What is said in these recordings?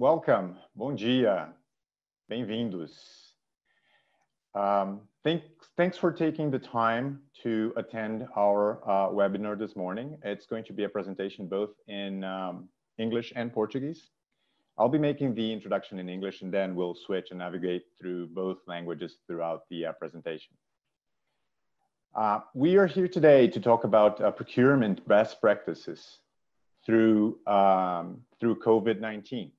welcome. Bom dia. Bem-vindos. Um, thank, thanks for taking the time to attend our uh, webinar this morning. It's going to be a presentation both in um, English and Portuguese. I'll be making the introduction in English and then we'll switch and navigate through both languages throughout the uh, presentation. Uh, we are here today to talk about uh, procurement best practices through, um, through COVID-19.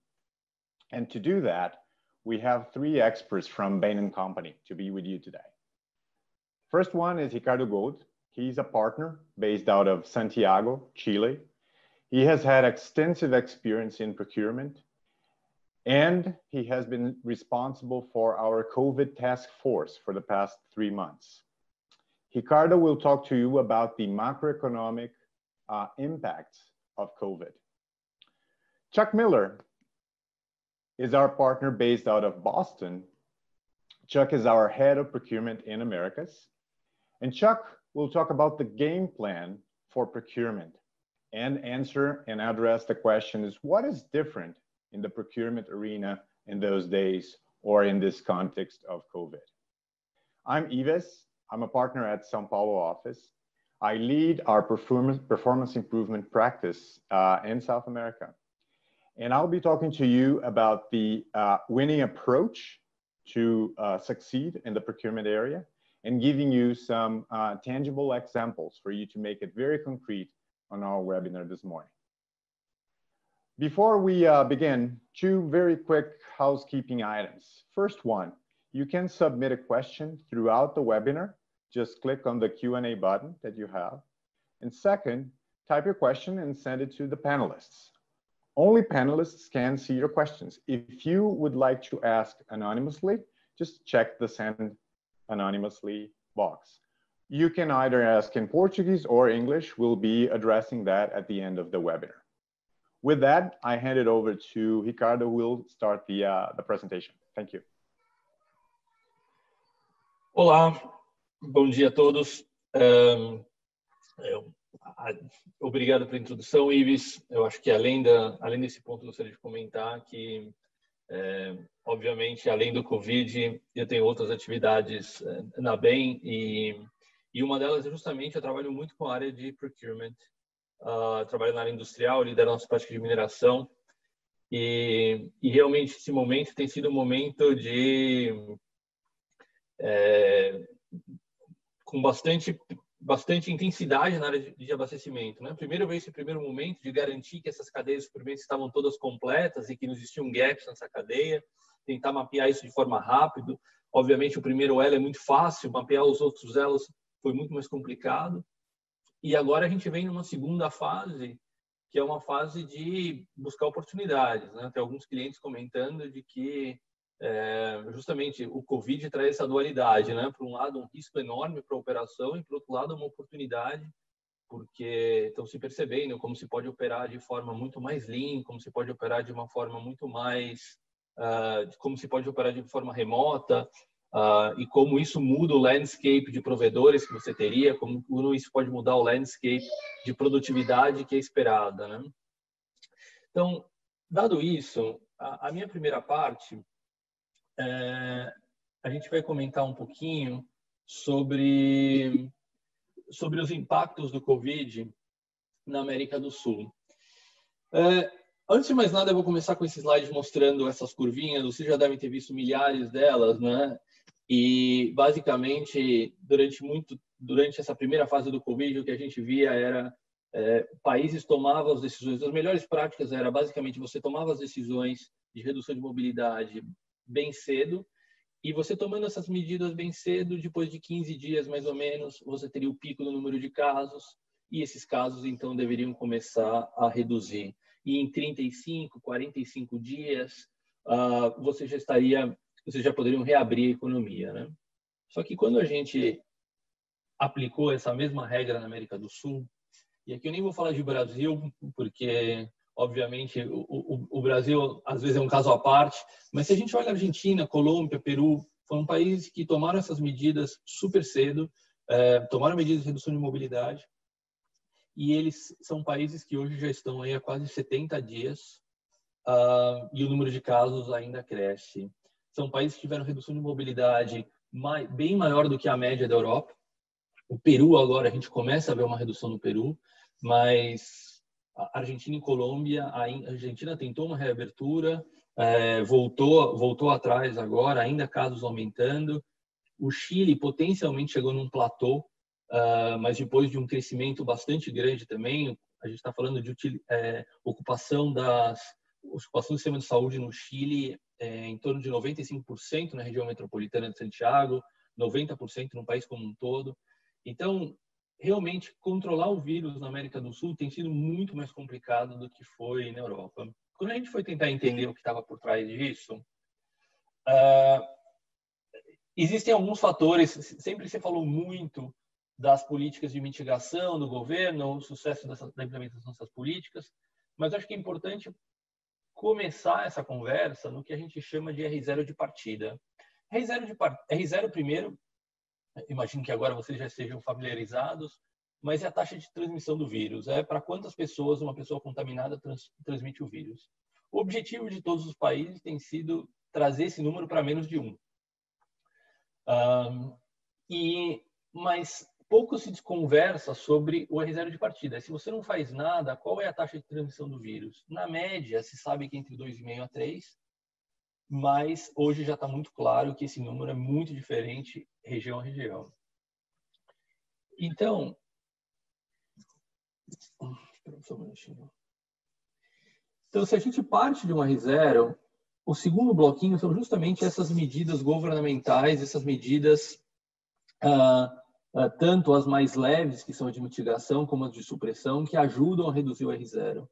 And to do that, we have three experts from Bain & Company to be with you today. First one is Ricardo Gold. He's a partner based out of Santiago, Chile. He has had extensive experience in procurement and he has been responsible for our COVID task force for the past three months. Ricardo will talk to you about the macroeconomic uh, impacts of COVID. Chuck Miller is our partner based out of Boston. Chuck is our head of procurement in Americas. And Chuck will talk about the game plan for procurement and answer and address the question is what is different in the procurement arena in those days or in this context of COVID. I'm Ives. I'm a partner at Sao Paulo office. I lead our performance, performance improvement practice uh, in South America. And I'll be talking to you about the uh, winning approach to uh, succeed in the procurement area and giving you some uh, tangible examples for you to make it very concrete on our webinar this morning. Before we uh, begin, two very quick housekeeping items. First one, you can submit a question throughout the webinar. Just click on the Q&A button that you have. And second, type your question and send it to the panelists. Only panelists can see your questions. If you would like to ask anonymously, just check the send anonymously box. You can either ask in Portuguese or English. We'll be addressing that at the end of the webinar. With that, I hand it over to Ricardo who will start the, uh, the presentation. Thank you. Olá, bom dia a todos. Um, Obrigado pela introdução, Ives. Eu acho que além da, além desse ponto, gostaria de comentar que, é, obviamente, além do Covid, eu tenho outras atividades é, na Bem e e uma delas é justamente eu trabalho muito com a área de procurement. Uh, trabalho na área industrial, lidero nossa prática de mineração e, e realmente esse momento tem sido um momento de é, com bastante bastante intensidade na área de, abastecimento. Né? Primeiro veio esse primeiro momento de garantir que essas cadeias de suprimentos estavam todas completas e que não existiam gaps nessa cadeia, tentar mapear isso de forma rápida. Obviamente, o primeiro elo é muito fácil, mapear os outros elos foi muito mais complicado. E agora a gente vem numa segunda fase, que é uma fase de buscar oportunidades. Né? Tem alguns clientes comentando de que é, justamente o Covid traz essa dualidade, né? Por um lado, um risco enorme para a operação e, por outro lado, uma oportunidade, porque estão se percebendo como se pode operar de forma muito mais lean, como se pode operar de uma forma muito mais, uh, como se pode operar de forma remota, uh, e como isso muda o landscape de provedores que você teria, como isso pode mudar o landscape de produtividade que é esperada, né? Então, dado isso, a, a minha primeira parte é, a gente vai comentar um pouquinho sobre, sobre os impactos do Covid na América do Sul. É, antes de mais nada, eu vou começar com esse slide mostrando essas curvinhas. Vocês já devem ter visto milhares delas, né? E basicamente, durante muito, durante essa primeira fase do Covid, o que a gente via era é, países tomavam as decisões. As melhores práticas era basicamente você tomava as decisões de redução de mobilidade bem cedo. E você tomando essas medidas bem cedo, depois de 15 dias mais ou menos, você teria o pico do número de casos e esses casos então deveriam começar a reduzir. E em 35, 45 dias, uh, você já estaria, vocês já poderiam reabrir a economia, né? Só que quando a gente aplicou essa mesma regra na América do Sul, e aqui eu nem vou falar de Brasil, porque Obviamente, o, o, o, Brasil às vezes é um caso à parte, mas se a gente olha a Argentina, Colômbia, Peru, foram países que tomaram essas medidas super cedo, é, tomaram medidas de redução de mobilidade, e eles são países que hoje já estão aí há quase 70 dias uh, e o número de casos ainda cresce. São países que tiveram redução de mobilidade mais, bem maior do que a média da Europa. O Peru agora a gente começa a ver uma redução no Peru, mas Argentina e Colômbia, a Argentina tentou uma reabertura, é, voltou voltou atrás agora, ainda casos aumentando. O Chile potencialmente chegou num platô, uh, mas depois de um crescimento bastante grande também, a gente está falando de é, ocupação das ocupação do sistema de saúde no Chile é, em torno de 95% na região metropolitana de Santiago, 90% no país como um todo. Então, realmente, controlar o vírus na América do Sul tem sido muito mais complicado do que foi na Europa. Quando a gente foi tentar entender o que estava por trás disso, uh, existem alguns fatores. Sempre se falou muito das políticas de mitigação do governo, o sucesso dessa, da implementação dessas políticas, mas acho que é importante começar essa conversa no que a gente chama de R0 de partida. R0, de part... R0 primeiro, imagino que agora vocês já estejam familiarizados, mas é a taxa de transmissão do vírus. É para quantas pessoas uma pessoa contaminada trans... transmite o vírus. O objetivo de todos os países tem sido trazer esse número para menos de um. um e mas pouco se conversa sobre o R0 de partida. Se você não faz nada, qual é a taxa de transmissão do vírus? Na média, se sabe que entre 2,5 a 3, mas hoje já está muito claro que esse número é muito diferente região a região. Então, então, se a gente parte de um R0, o segundo bloquinho são justamente essas medidas governamentais, essas medidas uh, ah, tanto as mais leves, que são de mitigação, como as de supressão, que ajudam a reduzir o R0.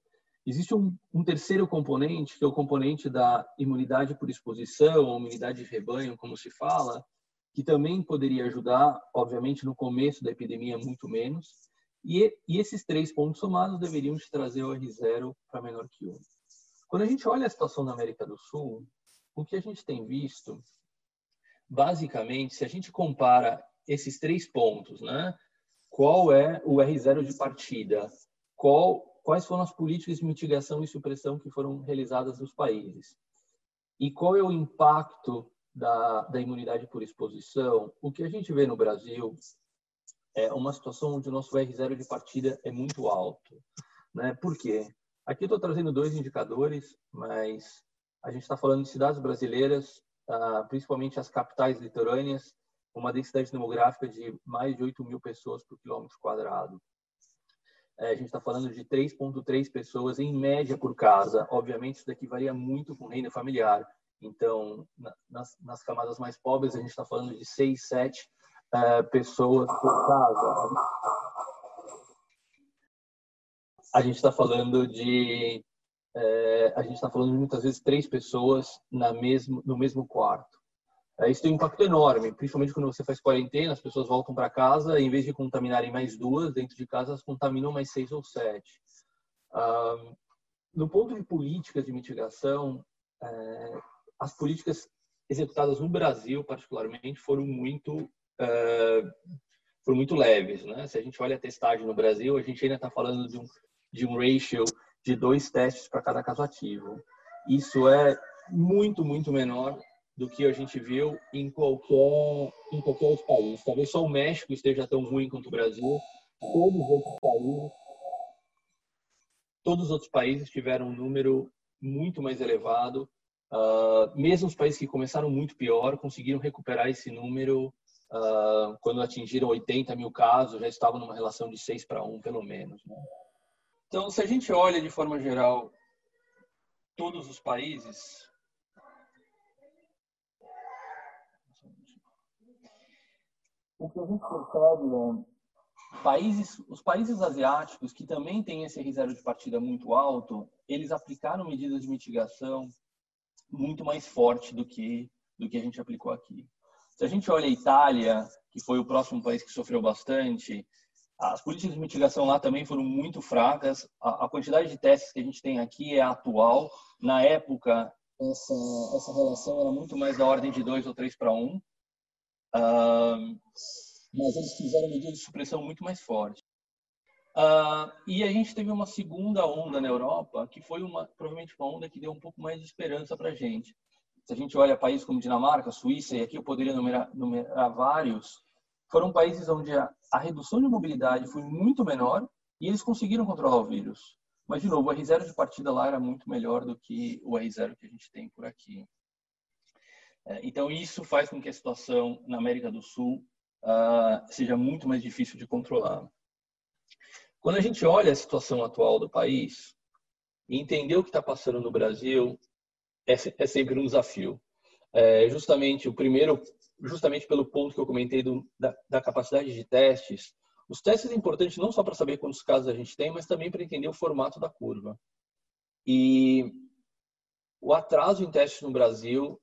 Existe um, um, terceiro componente, que é o componente da imunidade por exposição, ou imunidade de rebanho, como se fala, que também poderia ajudar, obviamente, no começo da epidemia, muito menos. E, e esses três pontos somados deveriam te trazer o R0 para menor que 1. Quando a gente olha a situação na América do Sul, o que a gente tem visto, basicamente, se a gente compara esses três pontos, né? Qual é o R0 de partida? Qual, quais foram as políticas de mitigação e supressão que foram realizadas nos países? E qual é o impacto da, da imunidade por exposição? O que a gente vê no Brasil é uma situação onde o nosso R0 de partida é muito alto. Né? Por quê? Aqui estou trazendo dois indicadores, mas a gente está falando de cidades brasileiras, ah, principalmente as capitais litorâneas, uma densidade demográfica de mais de 8 mil pessoas por quilômetro quadrado. É, a gente está falando de 3,3 pessoas em média por casa. Obviamente, isso daqui varia muito com renda familiar. Então, na, nas, nas, camadas mais pobres, a gente está falando de 6, 7 é, pessoas por casa. A gente está falando de é, a gente está falando de muitas vezes três pessoas na mesmo, no mesmo quarto. É, isso tem um impacto enorme, principalmente quando você faz quarentena, as pessoas voltam para casa, e em vez de contaminarem mais duas dentro de casa, elas contaminam mais seis ou sete. no ponto de políticas de mitigação, é, as políticas executadas no Brasil, particularmente, foram muito é, foram muito leves, né? Se a gente olha a testagem no Brasil, a gente ainda está falando de um de um ratio de dois testes para cada caso ativo. Isso é muito muito menor do que a gente viu em qualquer, em qualquer outro país. Talvez só o México esteja tão ruim quanto o Brasil. Todos os outros países, todos os outros países tiveram um número muito mais elevado. Uh, mesmo os países que começaram muito pior conseguiram recuperar esse número uh, quando atingiram 80 mil casos, já estavam numa relação de 6 para 1, pelo menos. Né? Então, se a gente olha de forma geral todos os países, o que a gente percebe é países, os países asiáticos que também têm esse R0 de partida muito alto, eles aplicaram medidas de mitigação muito mais forte do que do que a gente aplicou aqui. Se a gente olha a Itália, que foi o próximo país que sofreu bastante, as políticas de mitigação lá também foram muito fracas. A, a quantidade de testes que a gente tem aqui é atual. Na época, essa, essa relação era muito mais da ordem de 2 ou 3 para 1 mas eles fizeram medidas de supressão muito mais fortes. Uh, e a gente teve uma segunda onda na Europa, que foi uma provavelmente uma onda que deu um pouco mais de esperança para a gente. Se a gente olha países como Dinamarca, Suíça, e aqui eu poderia numerar, numerar vários, foram países onde a, a, redução de mobilidade foi muito menor e eles conseguiram controlar o vírus. Mas, de novo, o R0 de partida lá era muito melhor do que o R0 que a gente tem por aqui. É, então, isso faz com que a situação na América do Sul uh, seja muito mais difícil de controlar. Quando a gente olha a situação atual do país e entender o que está passando no Brasil, é, é, sempre um desafio. É, justamente o primeiro, justamente pelo ponto que eu comentei do, da, da capacidade de testes, os testes é importante não só para saber quantos casos a gente tem, mas também para entender o formato da curva. E o atraso em testes no Brasil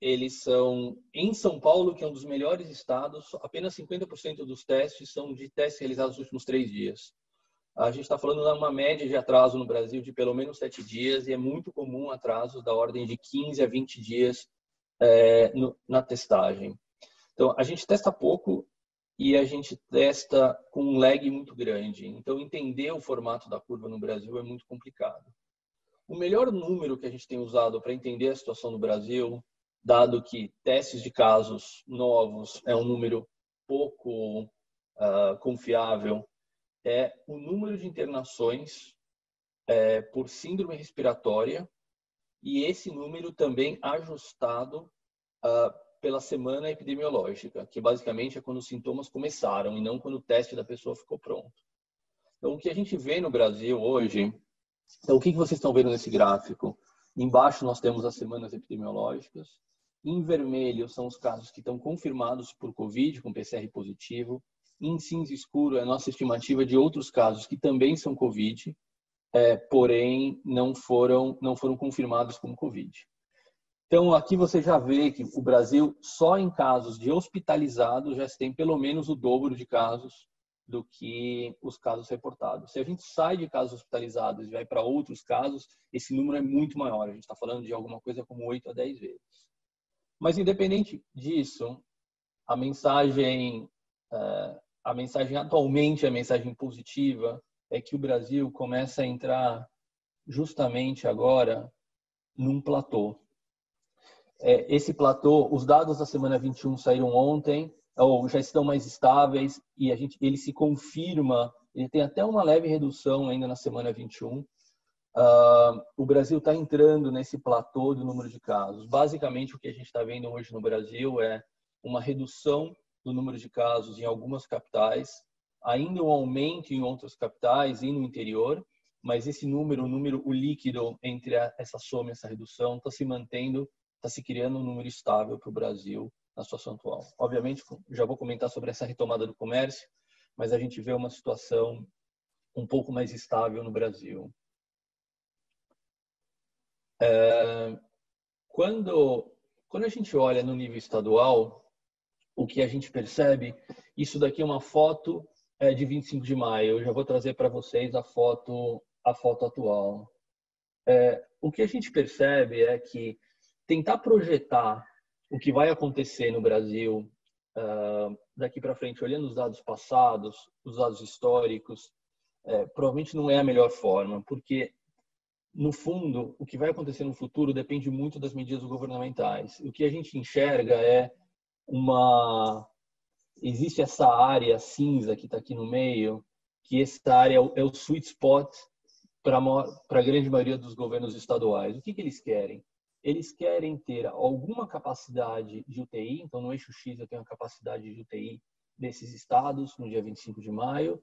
eles são em São Paulo, que é um dos melhores estados, apenas 50% dos testes são de testes realizados nos últimos três dias. A gente está falando de uma média de atraso no Brasil de pelo menos sete dias e é muito comum atrasos da ordem de 15 a 20 dias é, no, na testagem. Então, a gente testa pouco e a gente testa com um lag muito grande. Então, entender o formato da curva no Brasil é muito complicado. O melhor número que a gente tem usado para entender a situação no Brasil dado que testes de casos novos é um número pouco uh, confiável, é o número de internações é, por síndrome respiratória e esse número também ajustado uh, pela semana epidemiológica, que basicamente é quando os sintomas começaram e não quando o teste da pessoa ficou pronto. Então, o que a gente vê no Brasil hoje, então, o que vocês estão vendo nesse gráfico? Embaixo nós temos as semanas epidemiológicas, em vermelho são os casos que estão confirmados por Covid, com PCR positivo. Em cinza escuro é a nossa estimativa de outros casos que também são Covid, é, porém não foram, não foram confirmados como Covid. Então, aqui você já vê que o Brasil, só em casos de hospitalizados, já tem pelo menos o dobro de casos do que os casos reportados. Se a gente sai de casos hospitalizados e vai para outros casos, esse número é muito maior. A gente está falando de alguma coisa como 8 a 10 vezes. Mas independente disso, a mensagem, é, a mensagem atualmente, a mensagem positiva é que o Brasil começa a entrar justamente agora num platô. É, esse platô, os dados da semana 21 saíram ontem, ou já estão mais estáveis e a gente, ele se confirma, ele tem até uma leve redução ainda na semana 21, Uh, o Brasil está entrando nesse platô do número de casos. Basicamente, o que a gente está vendo hoje no Brasil é uma redução do número de casos em algumas capitais, ainda um aumento em outras capitais e no interior, mas esse número, o número, o líquido entre a, essa soma e essa redução, está se mantendo, está se criando um número estável para o Brasil na situação atual. Obviamente, já vou comentar sobre essa retomada do comércio, mas a gente vê uma situação um pouco mais estável no Brasil. É, quando, quando a gente olha no nível estadual, o que a gente percebe, isso daqui é uma foto é, de 25 de maio. Eu já vou trazer para vocês a foto, a foto atual. É, o que a gente percebe é que tentar projetar o que vai acontecer no Brasil uh, daqui para frente, olhando os dados passados, os dados históricos, é, provavelmente não é a melhor forma, porque no fundo, o que vai acontecer no futuro depende muito das medidas governamentais. O que a gente enxerga é uma. Existe essa área cinza que está aqui no meio, que essa área é o é sweet spot para a grande maioria dos governos estaduais. O que, que eles querem? Eles querem ter alguma capacidade de UTI, então no eixo X eu tenho a capacidade de UTI desses estados no dia 25 de maio,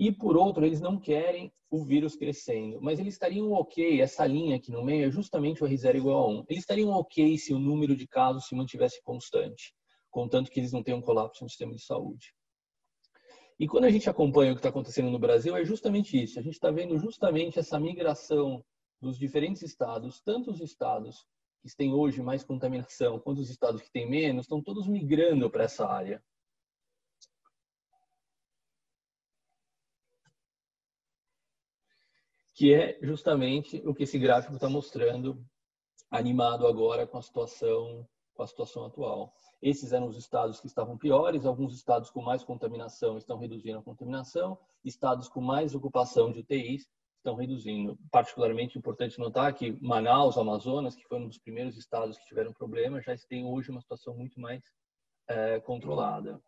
e por outro, eles não querem o vírus crescendo, mas eles estariam ok, essa linha aqui no meio é justamente o R0 igual a 1. Eles estariam ok se o número de casos se mantivesse constante, contanto que eles não tenham colapso no sistema de saúde. E quando a gente acompanha o que está acontecendo no Brasil, é justamente isso. A gente está vendo justamente essa migração dos diferentes estados, tanto os estados que têm hoje mais contaminação, quanto os estados que têm menos, estão todos migrando para essa área. Que é justamente o que esse gráfico está mostrando, animado agora com a situação com a situação atual. Esses eram os estados que estavam piores, alguns estados com mais contaminação estão reduzindo a contaminação, estados com mais ocupação de UTIs estão reduzindo. Particularmente importante notar que Manaus, Amazonas, que foi um dos primeiros estados que tiveram problema, já tem hoje uma situação muito mais é, controlada.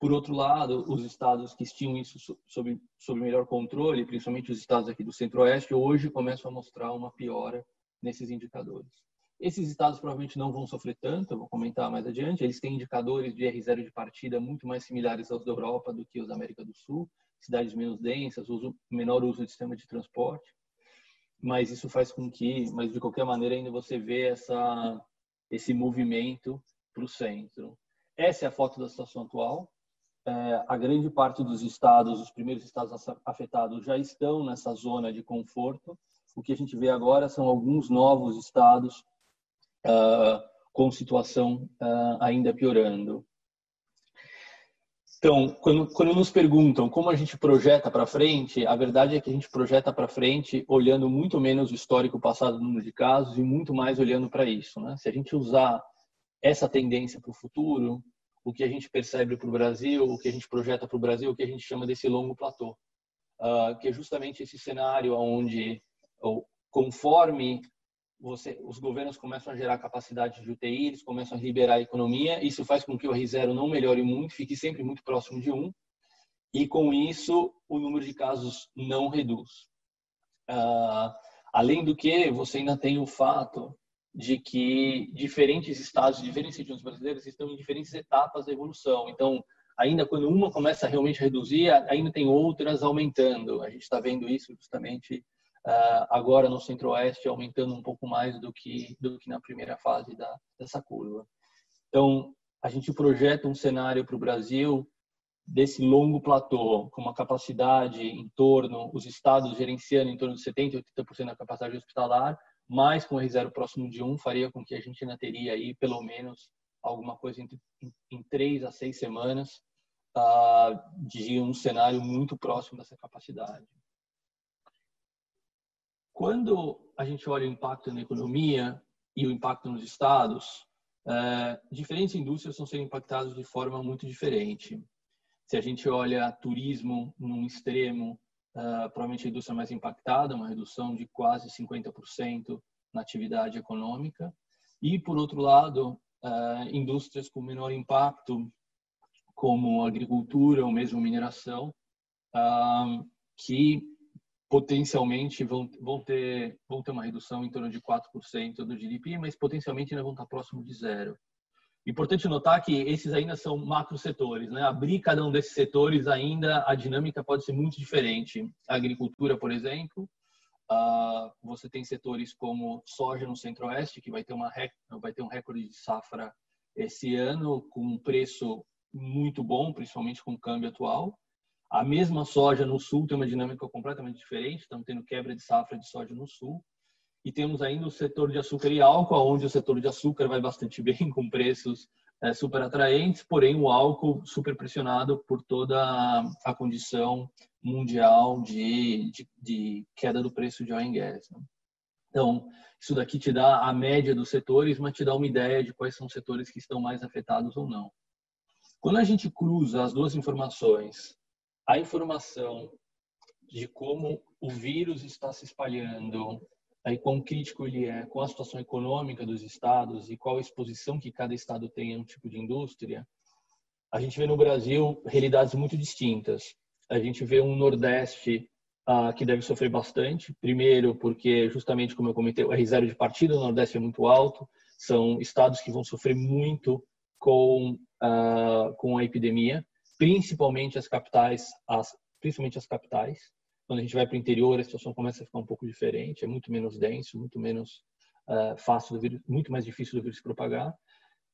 Por outro lado, os estados que tinham isso sob, sob melhor controle, principalmente os estados aqui do Centro-Oeste, hoje começam a mostrar uma piora nesses indicadores. Esses estados provavelmente não vão sofrer tanto, eu vou comentar mais adiante. Eles têm indicadores de R0 de partida muito mais similares aos da Europa do que os da América do Sul, cidades menos densas, uso, menor uso de sistema de transporte. Mas isso faz com que, mas de qualquer maneira ainda você vê essa, esse movimento para o centro. Essa é a foto da situação atual. É, a grande parte dos estados, os primeiros estados afetados, já estão nessa zona de conforto. O que a gente vê agora são alguns novos estados uh, com situação uh, ainda piorando. Então, quando, quando nos perguntam como a gente projeta para frente, a verdade é que a gente projeta para frente olhando muito menos o histórico passado do número de casos e muito mais olhando para isso. Né? Se a gente usar essa tendência para o futuro, o que a gente percebe para o Brasil, o que a gente projeta para o Brasil, o que a gente chama desse longo platô, uh, que é justamente esse cenário onde, conforme você, os governos começam a gerar capacidade de UTI, eles começam a liberar a economia, isso faz com que o R0 não melhore muito, fique sempre muito próximo de 1, e com isso o número de casos não reduz. Uh, além do que, você ainda tem o fato de que diferentes estados, diferentes regiões brasileiras estão em diferentes etapas da evolução. Então, ainda quando uma começa a realmente reduzir, ainda tem outras aumentando. A gente está vendo isso justamente uh, agora no Centro-Oeste aumentando um pouco mais do que do que na primeira fase da, dessa curva. Então, a gente projeta um cenário para o Brasil desse longo platô, com uma capacidade em torno, os estados gerenciando em torno de 70%, 80% da capacidade hospitalar, mas com o R0 próximo de 1 faria com que a gente ainda teria aí pelo menos alguma coisa entre, em, em três a seis semanas uh, de um cenário muito próximo dessa capacidade. Quando a gente olha o impacto na economia e o impacto nos estados, é, diferentes indústrias estão sendo impactadas de forma muito diferente. Se a gente olha turismo num extremo, é, provavelmente a indústria mais impactada, uma redução de quase 50% na atividade econômica. E, por outro lado, é, indústrias com menor impacto, como agricultura ou mesmo mineração, que potencialmente vão, vão, ter, vão ter uma redução em torno de 4% do GDP, mas potencialmente ainda vão estar próximo de zero. Importante notar que esses ainda são macro setores, né? Abrir cada um desses setores ainda a dinâmica pode ser muito diferente. A agricultura, por exemplo, uh, você tem setores como soja no Centro-Oeste que vai ter uma vai ter um recorde de safra esse ano com um preço muito bom, principalmente com o câmbio atual. A mesma soja no sul tem uma dinâmica completamente diferente, estamos tendo quebra de safra de soja no sul. E temos ainda o setor de açúcar e álcool, onde o setor de açúcar vai bastante bem, com preços é, super atraentes, porém o álcool super pressionado por toda a condição mundial de, de, de queda do preço de oil and gas. Né? Então, isso daqui te dá a média dos setores, mas te dá uma ideia de quais são os setores que estão mais afetados ou não. Quando a gente cruza as duas informações, a informação de como o vírus está se espalhando, aí quão crítico ele é com a situação econômica dos estados e qual a exposição que cada estado tem a um tipo de indústria, a gente vê no Brasil realidades muito distintas. A gente vê um Nordeste ah, que deve sofrer bastante. Primeiro, porque justamente como eu comentei, o R0 de partida do Nordeste é muito alto. São estados que vão sofrer muito com ah, com a epidemia principalmente as capitais, as, principalmente as capitais. Quando a gente vai para o interior, a situação começa a ficar um pouco diferente, é muito menos denso, muito menos uh, fácil do vírus, muito mais difícil do vírus propagar.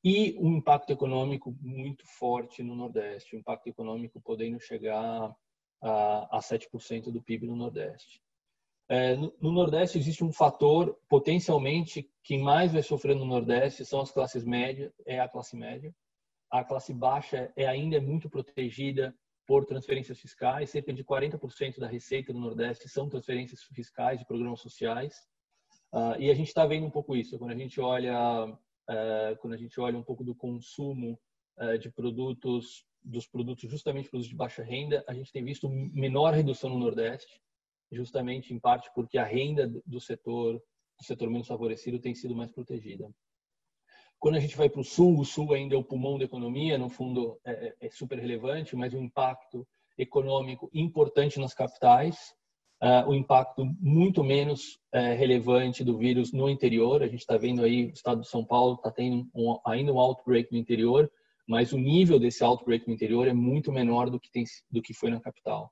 E um impacto econômico muito forte no Nordeste, um impacto econômico podendo chegar a, a 7% do PIB no Nordeste. É, no, no, Nordeste existe um fator potencialmente quem mais vai sofrer no Nordeste são as classes médias, é a classe média a classe baixa é ainda muito protegida por transferências fiscais, cerca de 40% da receita do Nordeste são transferências fiscais de programas sociais. Uh, e a gente está vendo um pouco isso. Quando a gente olha uh, quando a gente olha um pouco do consumo uh, de produtos, dos produtos justamente produtos de baixa renda, a gente tem visto menor redução no Nordeste, justamente em parte porque a renda do setor, do setor menos favorecido, tem sido mais protegida. Quando a gente vai para o Sul, o Sul ainda é o pulmão da economia, no fundo é, é, é super relevante, mas o impacto econômico importante nas capitais, uh, o impacto muito menos uh, relevante do vírus no interior. A gente está vendo aí o estado de São Paulo está tendo um, ainda um outbreak no interior, mas o nível desse outbreak no interior é muito menor do que, tem, do que foi na capital.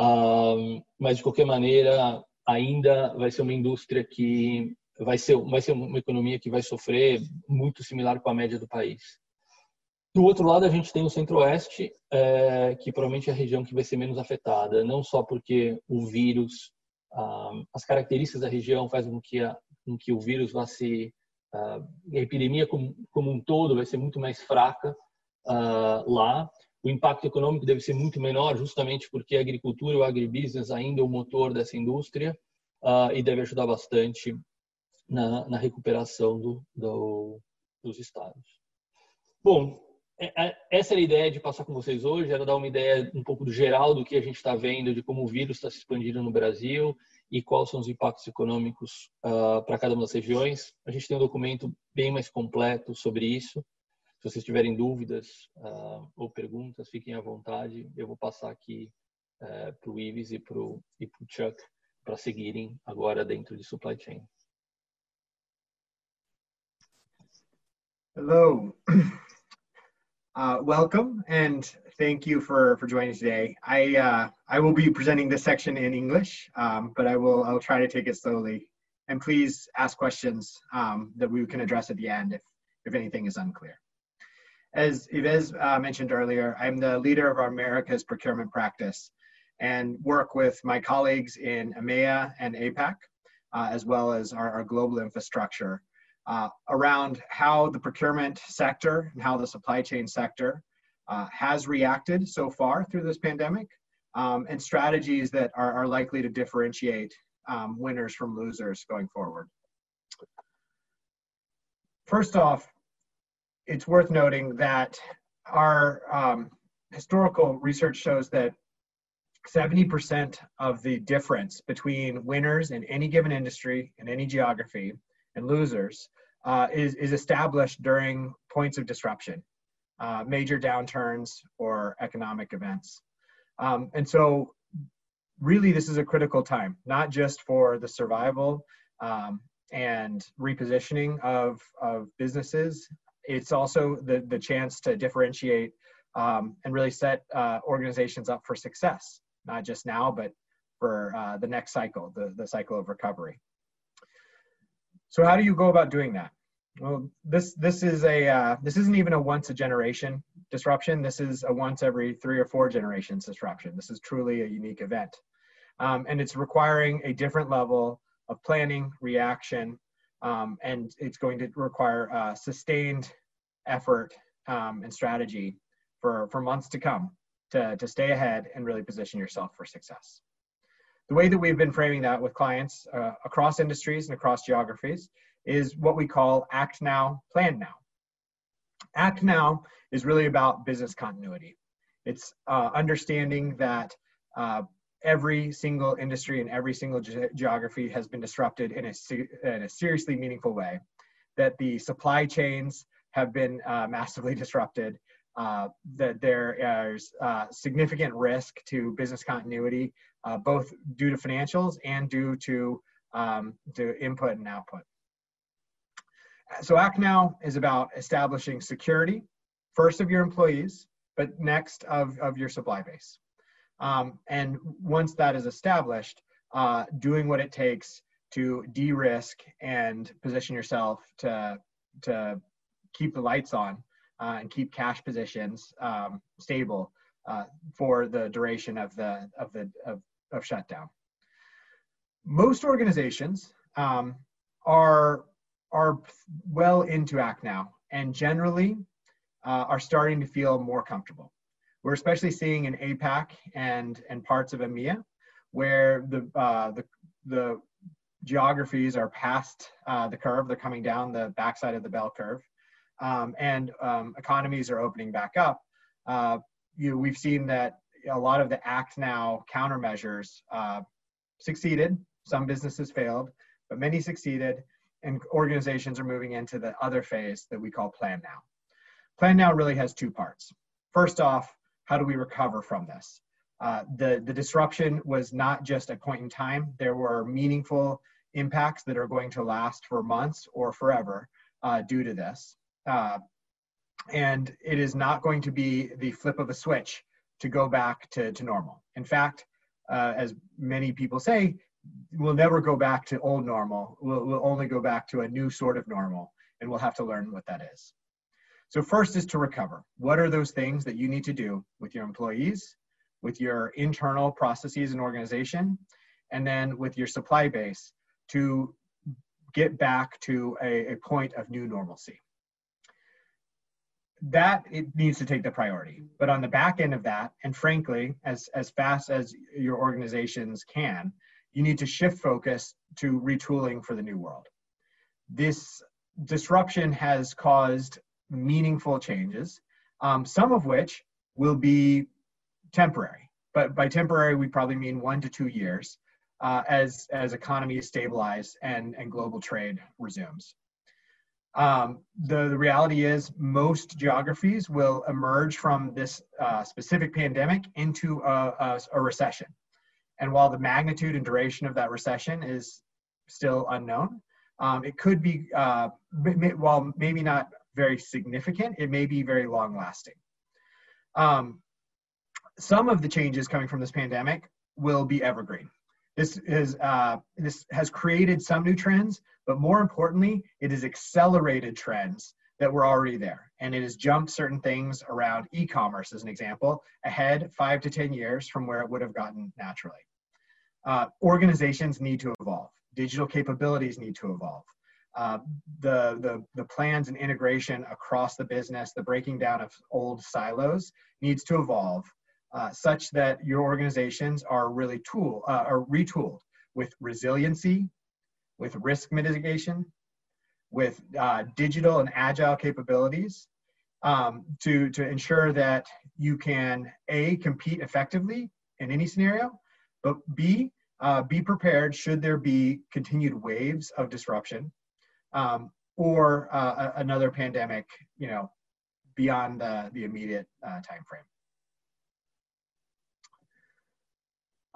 Uh, mas, de qualquer maneira, ainda vai ser uma indústria que vai ser, vai ser uma economia que vai sofrer muito similar com a média do país. Do outro lado, a gente tem o Centro-Oeste, é, que provavelmente é a região que vai ser menos afetada, não só porque o vírus, ah, as características da região fazem com que, a, com que o vírus vá se. Ah, a epidemia como, como, um todo vai ser muito mais fraca ah, lá. O impacto econômico deve ser muito menor, justamente porque a agricultura o agribusiness ainda é o motor dessa indústria e deve ajudar bastante na, na recuperação do, do, dos estados. Bom, é, é, essa era a ideia de passar com vocês hoje, era dar uma ideia um pouco do geral do que a gente está vendo, de como o vírus está se expandindo no Brasil e quais são os impactos econômicos uh, para cada uma das regiões. A gente tem um documento bem mais completo sobre isso. Se vocês tiverem dúvidas uh, ou perguntas, fiquem à vontade. Eu vou passar aqui uh, é, para o Ives e para o Chuck para seguirem agora dentro de supply chain. Hello. Uh, welcome and thank you for, for joining today. I, uh, I will be presenting this section in English, um, but I will I'll try to take it slowly. And please ask questions um, that we can address at the end if, if anything is unclear. As Yves uh, mentioned earlier, I'm the leader of our America's procurement practice and work with my colleagues in EMEA and APAC, uh, as well as our, our global infrastructure uh, around how the procurement sector and how the supply chain sector uh, has reacted so far through this pandemic um, and strategies that are, are likely to differentiate um, winners from losers going forward. First off, it's worth noting that our um, historical research shows that 70% of the difference between winners in any given industry in any geography and losers uh, is, is established during points of disruption, uh, major downturns or economic events. Um, and so really this is a critical time, not just for the survival um, and repositioning of, of businesses, it's also the, the chance to differentiate um, and really set uh, organizations up for success, not just now, but for uh, the next cycle, the, the cycle of recovery. So how do you go about doing that? Well, this this is a uh, this isn't even a once a generation disruption. This is a once every three or four generations disruption. This is truly a unique event, um, and it's requiring a different level of planning, reaction, um, and it's going to require uh, sustained effort um, and strategy for for months to come to to stay ahead and really position yourself for success. The way that we've been framing that with clients uh, across industries and across geographies is what we call act now, plan now. Act now is really about business continuity. It's uh, understanding that uh, every single industry and every single ge geography has been disrupted in a, in a seriously meaningful way, that the supply chains have been uh, massively disrupted, uh, that there is uh, significant risk to business continuity, uh, both due to financials and due to, um, to input and output. So Act Now is about establishing security, first of your employees, but next of, of your supply base. Um, and once that is established, uh, doing what it takes to de-risk and position yourself to, to keep the lights on uh, and keep cash positions um, stable uh, for the duration of the of the of, of shutdown. Most organizations um, are are well into ACT now and generally uh, are starting to feel more comfortable. We're especially seeing in APAC and, and parts of EMEA where the, uh, the, the geographies are past uh, the curve, they're coming down the backside of the bell curve, um, and um, economies are opening back up, uh, you we've seen that a lot of the Act Now countermeasures uh, succeeded. Some businesses failed, but many succeeded, and organizations are moving into the other phase that we call Plan Now. Plan Now really has two parts. First off, how do we recover from this? Uh, the, the disruption was not just a point in time. There were meaningful impacts that are going to last for months or forever uh, due to this. Uh, and it is not going to be the flip of a switch to go back to, to normal. In fact, uh, as many people say, we'll never go back to old normal. We'll, we'll only go back to a new sort of normal, and we'll have to learn what that is. So first is to recover. What are those things that you need to do with your employees, with your internal processes and organization, and then with your supply base to get back to a, a point of new normalcy? That it needs to take the priority. But on the back end of that and frankly as as fast as your organizations can you need to shift focus to retooling for the new world. This disruption has caused meaningful changes um, some of which will be temporary. But by temporary we probably mean one to two years uh, as as economies stabilize and and global trade resumes um, the, the reality is most geographies will emerge from this uh, specific pandemic into a, a, a, recession. And while the magnitude and duration of that recession is still unknown, um, it could be, uh, while maybe not very significant, it may be very long lasting. Um, some of the changes coming from this pandemic will be evergreen. This is uh, this has created some new trends, but more importantly, it has accelerated trends that were already there, and it has jumped certain things around e-commerce, as an example, ahead five to ten years from where it would have gotten naturally. Uh, organizations need to evolve. Digital capabilities need to evolve. Uh, the, the, the plans and integration across the business, the breaking down of old silos needs to evolve uh, such that your organizations are really tool uh, are retooled with resiliency, with risk mitigation, with uh, digital and agile capabilities um, to to ensure that you can a compete effectively in any scenario, but b uh, be prepared should there be continued waves of disruption um, or uh, another pandemic, you know, beyond the, the immediate uh, time frame.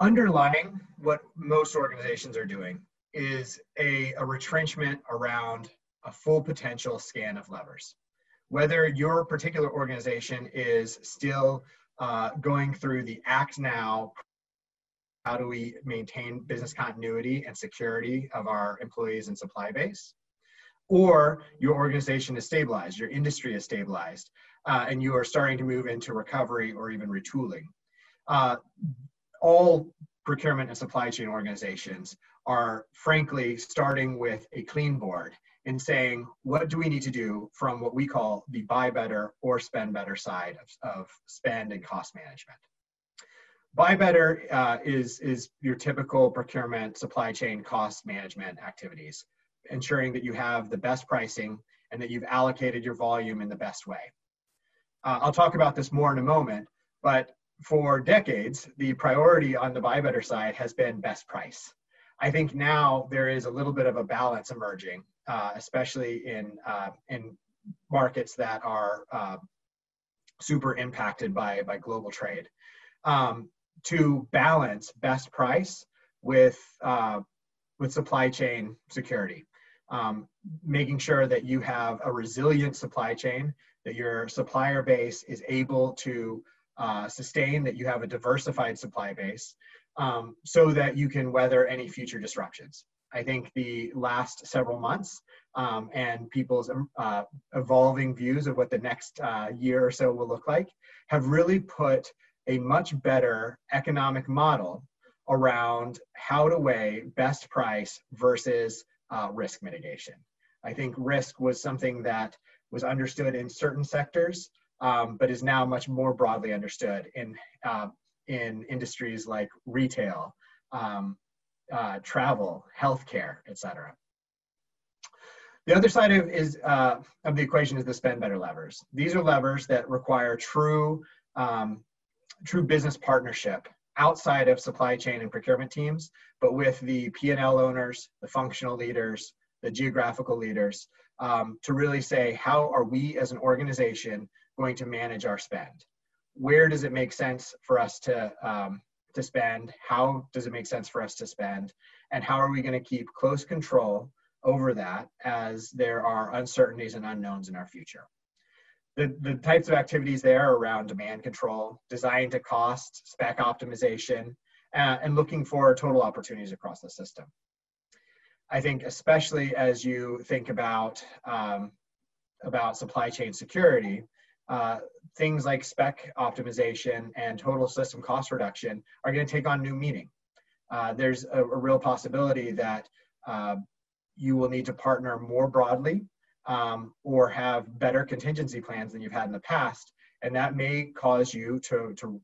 Underlying what most organizations are doing is a, a retrenchment around a full potential scan of levers. Whether your particular organization is still uh, going through the act now, how do we maintain business continuity and security of our employees and supply base? Or your organization is stabilized, your industry is stabilized, uh, and you are starting to move into recovery or even retooling. Uh, all procurement and supply chain organizations are frankly starting with a clean board and saying, what do we need to do from what we call the buy better or spend better side of, of spend and cost management? Buy better uh, is, is your typical procurement supply chain cost management activities, ensuring that you have the best pricing and that you've allocated your volume in the best way. Uh, I'll talk about this more in a moment, but for decades, the priority on the buy better side has been best price. I think now there is a little bit of a balance emerging, uh, especially in uh, in markets that are uh, super impacted by by global trade, um, to balance best price with uh, with supply chain security, um, making sure that you have a resilient supply chain, that your supplier base is able to uh, sustain, that you have a diversified supply base, um, so that you can weather any future disruptions. I think the last several months um, and people's um, uh, evolving views of what the next uh, year or so will look like have really put a much better economic model around how to weigh best price versus uh, risk mitigation. I think risk was something that was understood in certain sectors um, but is now much more broadly understood in uh, in industries like retail, um, uh, travel, healthcare, et cetera. The other side of is uh, of the equation is the spend better levers. These are levers that require true um, true business partnership outside of supply chain and procurement teams, but with the P&L owners, the functional leaders, the geographical leaders, um, to really say how are we as an organization going to manage our spend? Where does it make sense for us to um, to spend? How does it make sense for us to spend? And how are we going to keep close control over that as there are uncertainties and unknowns in our future. The, the types of activities there are around demand control, design to cost, spec optimization, uh, and looking for total opportunities across the system. I think especially as you think about, um, about supply chain security, uh, things like spec optimization and total system cost reduction are going to take on new meaning. Uh, there's a, a, real possibility that uh, you will need to partner more broadly um, or have better contingency plans than you've had in the past. And that may cause you to, to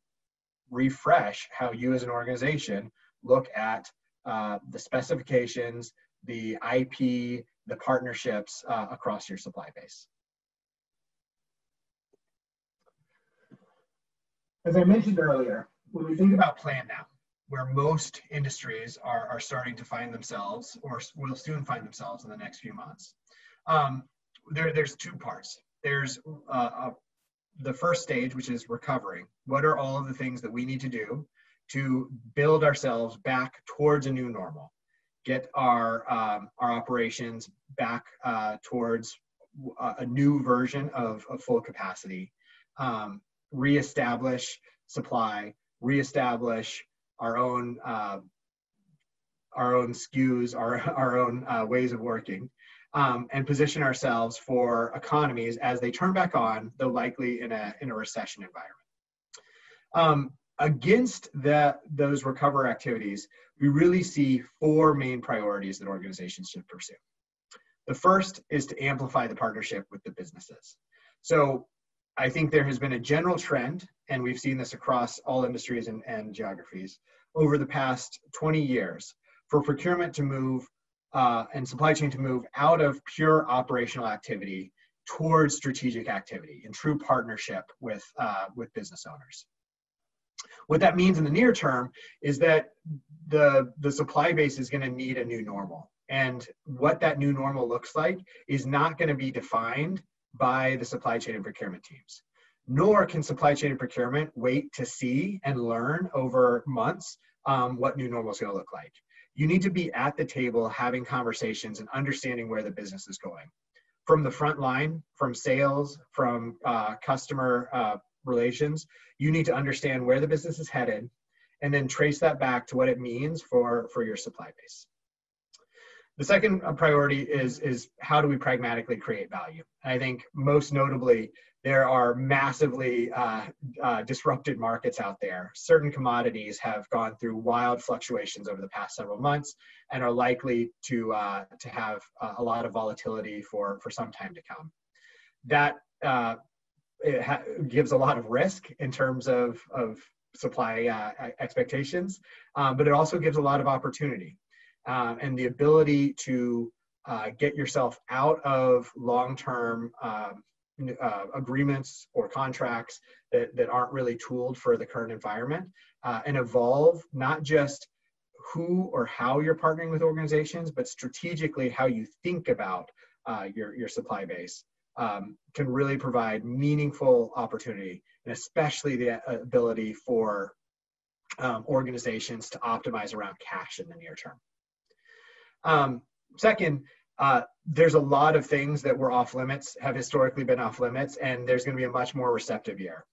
refresh how you as an organization look at uh, the specifications, the IP, the partnerships uh, across your supply base. As I mentioned earlier, when we think about plan now, where most industries are, are starting to find themselves or will soon find themselves in the next few months. Um, there, there's two parts. There's uh, uh, the first stage, which is recovery. What are all of the things that we need to do to build ourselves back towards a new normal? Get our, um, our operations back uh, towards a new version of, of full capacity, um, reestablish supply, reestablish our own uh, our own SKUs, our our own uh, ways of working, um, and position ourselves for economies as they turn back on, though likely in a in a recession environment. Um, against that those recover activities, we really see four main priorities that organizations should pursue. The first is to amplify the partnership with the businesses. So I think there has been a general trend, and we've seen this across all industries and, and geographies over the past 20 years for procurement to move uh, and supply chain to move out of pure operational activity towards strategic activity in true partnership with, uh, with business owners. What that means in the near term is that the, the supply base is going to need a new normal. And what that new normal looks like is not going to be defined by the supply chain and procurement teams. Nor can supply chain and procurement wait to see and learn over months um, what new normal is going to look like. You need to be at the table having conversations and understanding where the business is going. From the front line, from sales, from uh, customer uh, relations, you need to understand where the business is headed and then trace that back to what it means for, for your supply base. The second uh, priority is, is how do we pragmatically create value? I think most notably, there are massively uh, uh, disrupted markets out there. Certain commodities have gone through wild fluctuations over the past several months and are likely to, uh, to have a lot of volatility for, for some time to come. That uh, gives a lot of risk in terms of, of supply uh, expectations, um, but it also gives a lot of opportunity um, and the ability to uh, get yourself out of long-term um, uh, agreements or contracts that, that aren't really tooled for the current environment uh, and evolve not just who or how you're partnering with organizations, but strategically how you think about uh, your, your supply base um, can really provide meaningful opportunity and especially the uh, ability for um, organizations to optimize around cash in the near term. Um, second, uh, there's a lot of things that were off limits, have historically been off limits, and there's going to be a much more receptive year.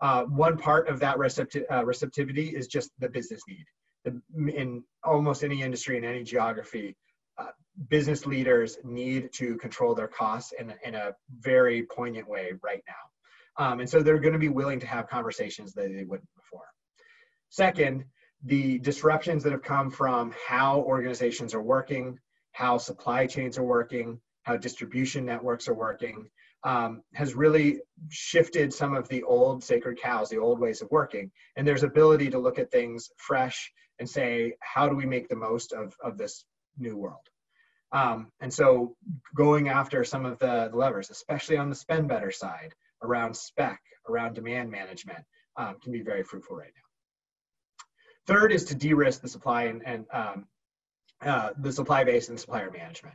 Uh, one part of that recepti uh, receptivity is just the business need. The, in almost any industry, in any geography, uh, business leaders need to control their costs in, in a very poignant way right now. Um, and so they're going to be willing to have conversations that they wouldn't before. Second, the disruptions that have come from how organizations are working, how supply chains are working, how distribution networks are working, um, has really shifted some of the old sacred cows, the old ways of working. And there's ability to look at things fresh and say, how do we make the most of, of this new world? Um, and so going after some of the, the, levers, especially on the spend better side, around spec, around demand management, um, can be very fruitful right now. Third is to de-risk the supply and, and um, uh, the supply base and supplier management.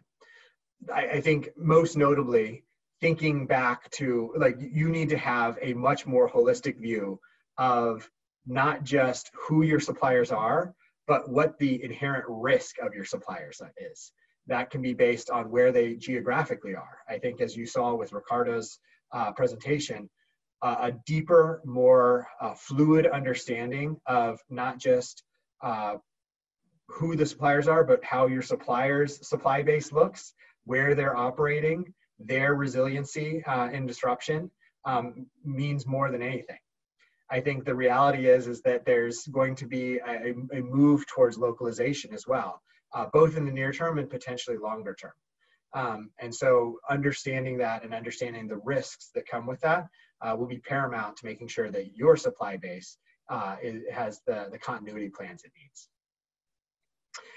I, I think most notably, thinking back to like you need to have a much more holistic view of not just who your suppliers are, but what the inherent risk of your suppliers is. That can be based on where they geographically are. I think, as you saw with Ricardo's uh, presentation, uh, a deeper, more uh, fluid understanding of not just uh, who the suppliers are, but how your suppliers' supply base looks, where they're operating, their resiliency uh, in disruption um, means more than anything. I think the reality is is that there's going to be a, a move towards localization as well, uh, both in the near term and potentially longer term. Um, and so understanding that and understanding the risks that come with that uh, will be paramount to making sure that your supply base uh, is, has the, the continuity plans it needs.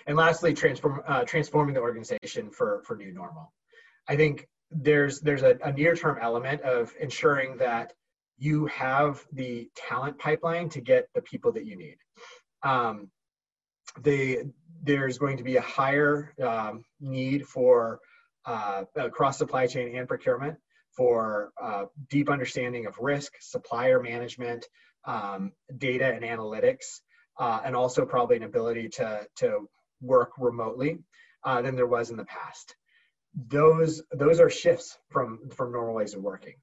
And lastly, transform, uh, transforming the organization for, for new normal. I think there's there's a, a near-term element of ensuring that you have the talent pipeline to get the people that you need. Um, the, there's going to be a higher um, need for uh, cross supply chain and procurement for uh, deep understanding of risk, supplier management, um, data and analytics, uh, and also probably an ability to, to work remotely uh, than there was in the past. Those those are shifts from from normal ways of working.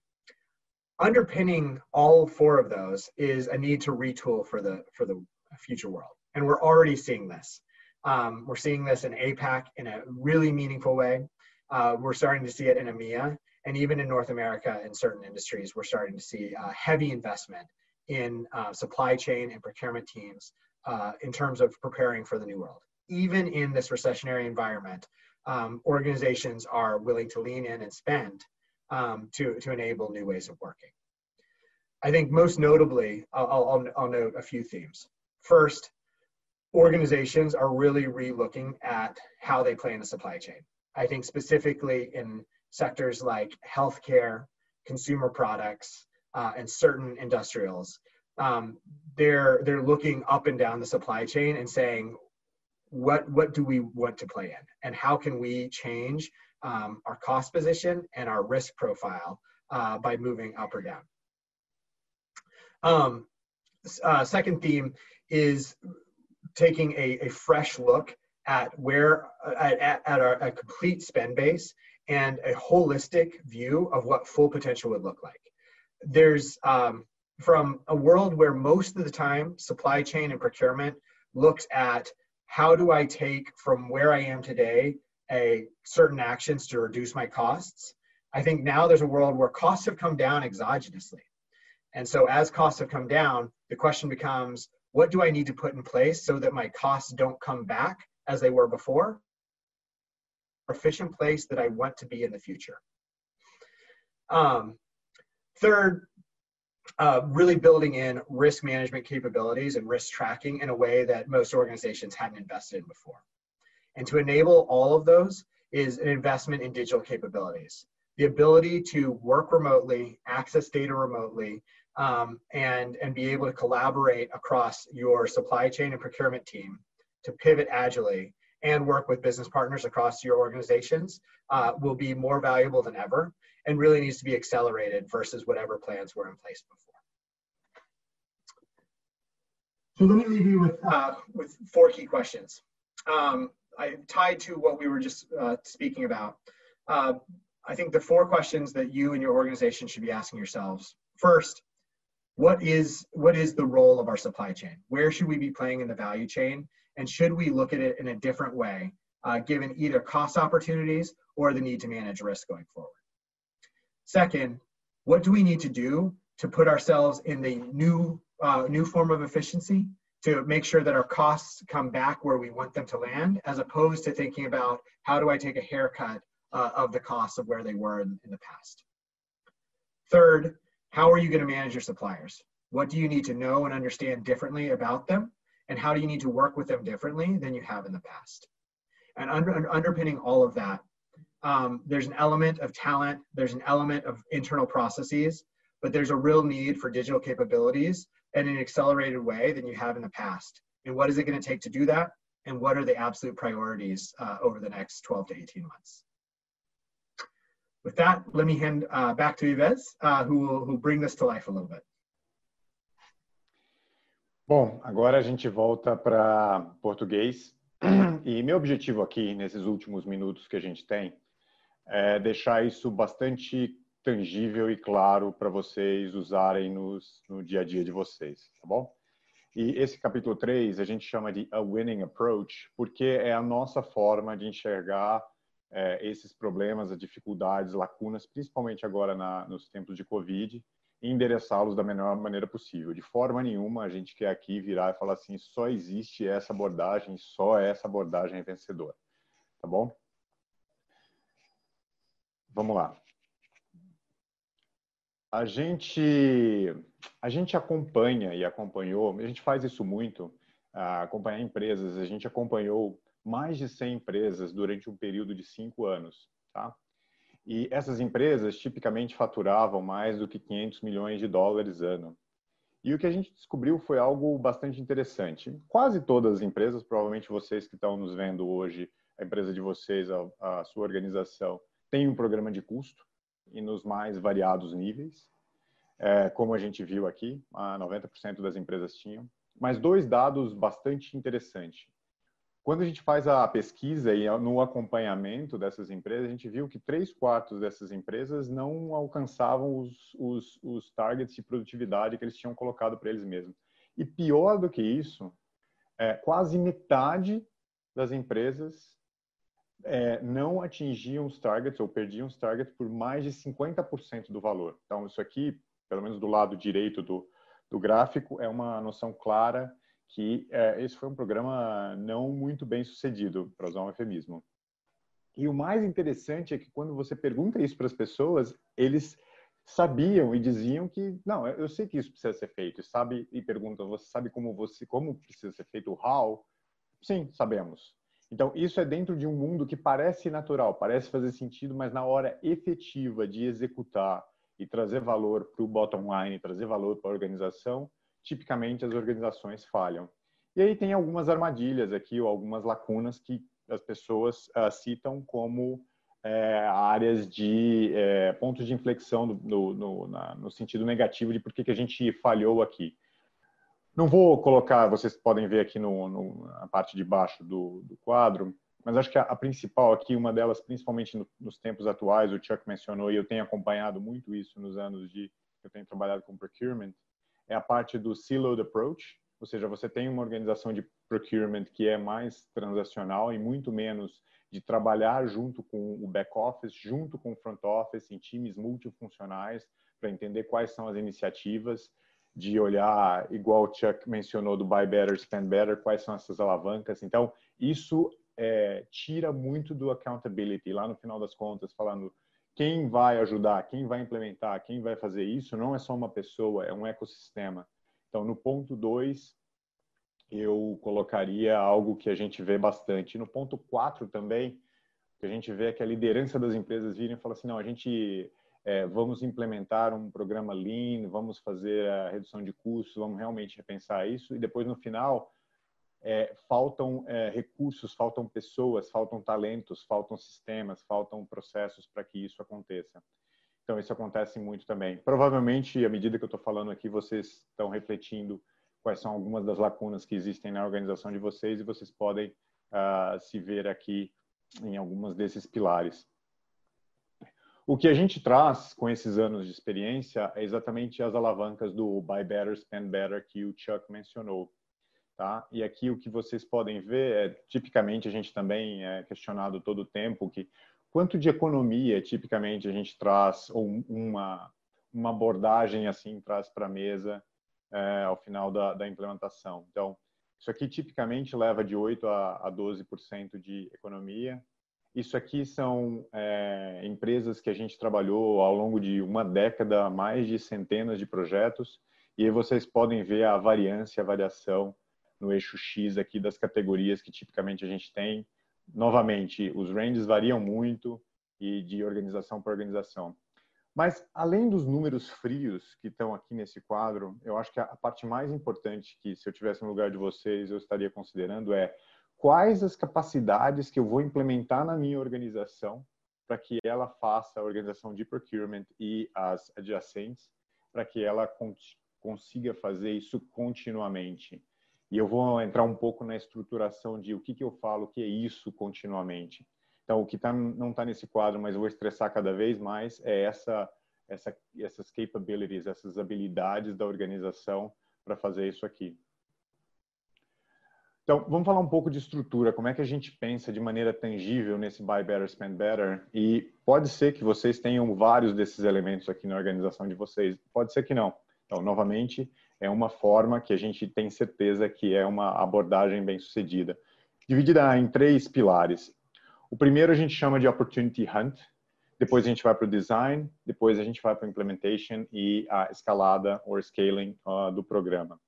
Underpinning all four of those is a need to retool for the for the future world and we're already seeing this. Um, we're seeing this in apac in a really meaningful way. Uh, we're starting to see it in emea and even in north america in certain industries we're starting to see uh, heavy investment in uh, supply chain and procurement teams uh, in terms of preparing for the new world even in this recessionary environment um, organizations are willing to lean in and spend um, to, to enable new ways of working. I think most notably, I'll, I'll, I'll note a few themes. First, organizations are really re-looking at how they play in the supply chain. I think specifically in sectors like healthcare, consumer products, uh, and certain industrials, um, they're they're looking up and down the supply chain and saying, what what do we want to play in? And how can we change um, our cost position and our risk profile uh, by moving up or down? Um, uh, second theme is taking a, a fresh look at where at, at our a complete spend base and a holistic view of what full potential would look like there's um, from a world where most of the time supply chain and procurement looks at how do I take from where I am today a certain actions to reduce my costs? I think now there's a world where costs have come down exogenously. And so as costs have come down, the question becomes, what do I need to put in place so that my costs don't come back as they were before? Efficient place that I want to be in the future. Um, third, uh, really building in risk management capabilities and risk tracking in a way that most organizations hadn't invested in before. And to enable all of those is an investment in digital capabilities. The ability to work remotely, access data remotely, um, and, and be able to collaborate across your supply chain and procurement team to pivot agilely and work with business partners across your organizations uh, will be more valuable than ever and really needs to be accelerated versus whatever plans were in place before. So let me leave you with, uh, with four key questions. Um, I, tied to what we were just uh, speaking about. Uh, I think the four questions that you and your organization should be asking yourselves. First, what is, what is the role of our supply chain? Where should we be playing in the value chain? And should we look at it in a different way, uh, given either cost opportunities or the need to manage risk going forward? Second, what do we need to do to put ourselves in the new uh, new form of efficiency to make sure that our costs come back where we want them to land, as opposed to thinking about how do I take a haircut uh, of the costs of where they were in, in the past. Third, how are you going to manage your suppliers? What do you need to know and understand differently about them? And how do you need to work with them differently than you have in the past? And under, underpinning all of that, um, there's an element of talent, there's an element of internal processes, but there's a real need for digital capabilities in an accelerated way than you have in the past. And what is it going to take to do that? And what are the absolute priorities uh, over the next 12 to 18 months? With that, let me hand uh, back to Yves, uh, who will who bring this to life a little bit. Bom, agora a gente volta para português. E meu objetivo aqui, nesses últimos minutos que a gente tem, é deixar isso bastante tangível e claro para vocês usarem nos, no dia a dia de vocês, tá bom? E esse capítulo 3 a gente chama de A Winning Approach, porque é a nossa forma de enxergar é, esses problemas, as dificuldades, lacunas, principalmente agora na, nos tempos de Covid, endereçá-los da melhor maneira possível. De forma nenhuma a gente quer aqui virar e falar assim, só existe essa abordagem, só essa abordagem é vencedora. Tá bom? Vamos lá. A gente, a gente acompanha e acompanhou, a gente faz isso muito, acompanhar empresas, a gente acompanhou mais de 100 empresas durante um período de cinco anos, tá? E essas empresas tipicamente faturavam mais do que 500 milhões de dólares ano. E o que a gente descobriu foi algo bastante interessante. Quase todas as empresas, provavelmente vocês que estão nos vendo hoje, a empresa de vocês, a, a sua organização, tem um programa de custo, e nos mais variados níveis, é, como a gente viu aqui, 90% das empresas tinham. Mas dois dados bastante interessantes. Quando a gente faz a pesquisa e no acompanhamento dessas empresas, a gente viu que três quartos dessas empresas não alcançavam os, os, os targets de produtividade que eles tinham colocado para eles mesmos. E pior do que isso, é, quase metade das empresas é, não atingiam os targets ou perdiam os targets por mais de 50% do valor. Então, isso aqui, pelo menos do lado direito do, do gráfico, é uma noção clara que é, esse foi um programa não muito bem sucedido, para usar um eufemismo. E o mais interessante é que quando você pergunta isso para as pessoas, eles sabiam e diziam que não, eu sei que isso precisa ser feito, sabe? E perguntam, você sabe como você como precisa ser feito o how? Sim, sabemos. Então, isso é dentro de um mundo que parece natural, parece fazer sentido, mas na hora efetiva de executar e trazer valor para o bottom line, trazer valor para a organização, tipicamente as organizações falham. E aí tem algumas armadilhas aqui, ou algumas lacunas que as pessoas uh, citam como é, áreas de é, pontos de inflexão no, no, no, na, no, sentido negativo de por que, que a gente falhou aqui. Não vou colocar, vocês podem ver aqui no, no na parte de baixo do, do, quadro, mas acho que a, a principal aqui, uma delas, principalmente no, nos tempos atuais, o Chuck mencionou e eu tenho acompanhado muito isso nos anos de eu tenho trabalhado com procurement, é a parte do siloed approach, ou seja, você tem uma organização de procurement que é mais transacional e muito menos de trabalhar junto com o back office, junto com o front office, em times multifuncionais, para entender quais são as iniciativas de olhar, igual o Chuck mencionou, do buy better, spend better, quais são essas alavancas. Então, isso é, tira muito do accountability, lá no final das contas, falando quem vai ajudar, quem vai implementar, quem vai fazer isso, não é só uma pessoa, é um ecossistema. Então, no ponto 2, eu colocaria algo que a gente vê bastante. No ponto 4 também, que a gente vê é que a liderança das empresas virem e falam assim, não, a gente é, vamos implementar um programa Lean, vamos fazer a redução de custos, vamos realmente repensar isso. E depois, no final, é, faltam é, recursos, faltam pessoas, faltam talentos, faltam sistemas, faltam processos para que isso aconteça. Então, isso acontece muito também. Provavelmente, à medida que eu estou falando aqui, vocês estão refletindo quais são algumas das lacunas que existem na organização de vocês e vocês podem uh, se ver aqui em algumas desses pilares. O que a gente traz com esses anos de experiência é exatamente as alavancas do Buy Better, Spend Better que o Chuck mencionou. Tá? E aqui o que vocês podem ver é, tipicamente, a gente também é questionado todo o tempo que quanto de economia, tipicamente, a gente traz, ou uma, uma abordagem assim traz para a mesa é, ao final da, da, implementação. Então, isso aqui tipicamente leva de 8% a, a 12% de economia, Isso aqui são é, empresas que a gente trabalhou ao longo de uma década, mais de centenas de projetos, e aí vocês podem ver a variância, a variação no eixo X aqui das categorias que tipicamente a gente tem. Novamente, os ranges variam muito e de organização para organização. Mas além dos números frios que estão aqui nesse quadro, eu acho que a parte mais importante que se eu tivesse no lugar de vocês eu estaria considerando é quais as capacidades que eu vou implementar na minha organização para que ela faça a organização de procurement e as adjacentes, para que ela consiga fazer isso continuamente. E eu vou entrar um pouco na estruturação de o que, que eu falo que é isso continuamente. Então, o que tá, não está nesse quadro, mas vou estressar cada vez mais, é essa, essa, essas capabilities, essas habilidades da organização para fazer isso aqui. Então, vamos falar um pouco de estrutura, como é que a gente pensa de maneira tangível nesse Buy Better, Spend Better. E pode ser que vocês tenham vários desses elementos aqui na organização de vocês, pode ser que não. Então, novamente, é uma forma que a gente tem certeza que é uma abordagem bem sucedida. Dividida em três pilares. O primeiro a gente chama de Opportunity Hunt, depois a gente vai para o design, depois a gente vai para a implementation e a escalada ou scaling uh, do programa.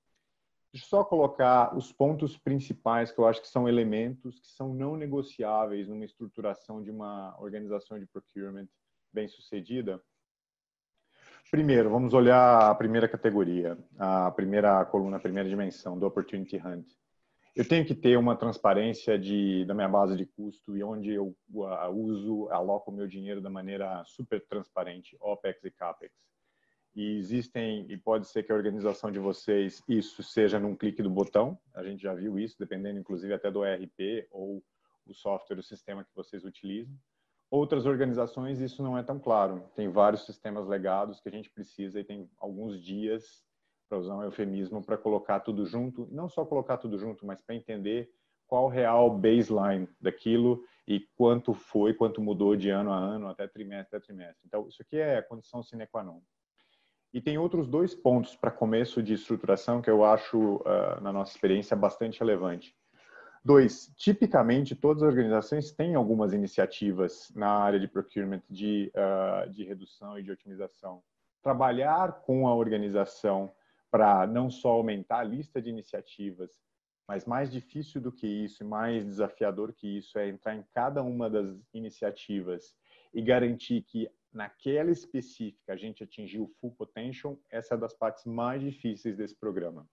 Deixa eu só colocar os pontos principais que eu acho que são elementos que são não negociáveis numa estruturação de uma organização de procurement bem sucedida. Primeiro, vamos olhar a primeira categoria, a primeira coluna, a primeira dimensão do Opportunity Hunt. Eu tenho que ter uma transparência de, da minha base de custo e onde eu uh, uso, aloco o meu dinheiro da maneira super transparente, OPEX e CAPEX e existem, e pode ser que a organização de vocês, isso seja num clique do botão, a gente já viu isso, dependendo inclusive até do ERP ou o software, o sistema que vocês utilizam. Outras organizações, isso não é tão claro. Tem vários sistemas legados que a gente precisa e tem alguns dias, para usar um eufemismo, para colocar tudo junto. Não só colocar tudo junto, mas para entender qual o real baseline daquilo e quanto foi, quanto mudou de ano a ano, até trimestre a trimestre. Então, isso aqui é a condição sine qua non. E tem outros dois pontos para começo de estruturação que eu acho, uh, na nossa experiência, bastante relevante. Dois, tipicamente todas as organizações têm algumas iniciativas na área de procurement de, uh, de redução e de otimização. Trabalhar com a organização para não só aumentar a lista de iniciativas, mas mais difícil do que isso, mais desafiador que isso, é entrar em cada uma das iniciativas e garantir que naquela específica a gente atingiu o full potential, essa é das partes mais difíceis desse programa.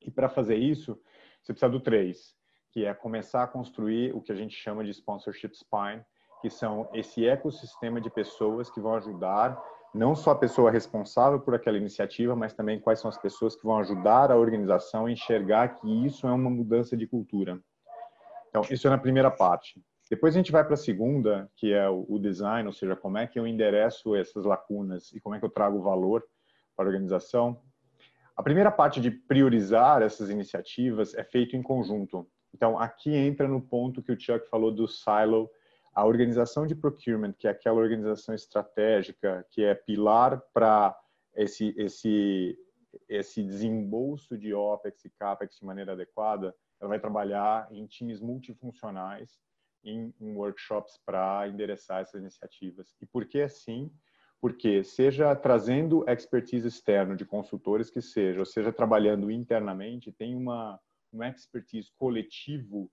E para fazer isso, você precisa do três, que é começar a construir o que a gente chama de sponsorship spine, que são esse ecossistema de pessoas que vão ajudar não só a pessoa responsável por aquela iniciativa, mas também quais são as pessoas que vão ajudar a organização a enxergar que isso é uma mudança de cultura. Então, isso é na primeira parte. Depois a gente vai para a segunda, que é o design, ou seja, como é que eu endereço essas lacunas e como é que eu trago valor para a organização. A primeira parte de priorizar essas iniciativas é feito em conjunto. Então, aqui entra no ponto que o Chuck falou do silo, a organização de procurement, que é aquela organização estratégica, que é pilar para esse, esse, esse desembolso de OPEX e CAPEX de maneira adequada, ela vai trabalhar em times multifuncionais em, em workshops para endereçar essas iniciativas. E por que assim? Porque seja trazendo expertise externo de consultores que seja, ou seja trabalhando internamente, tem uma um expertise coletivo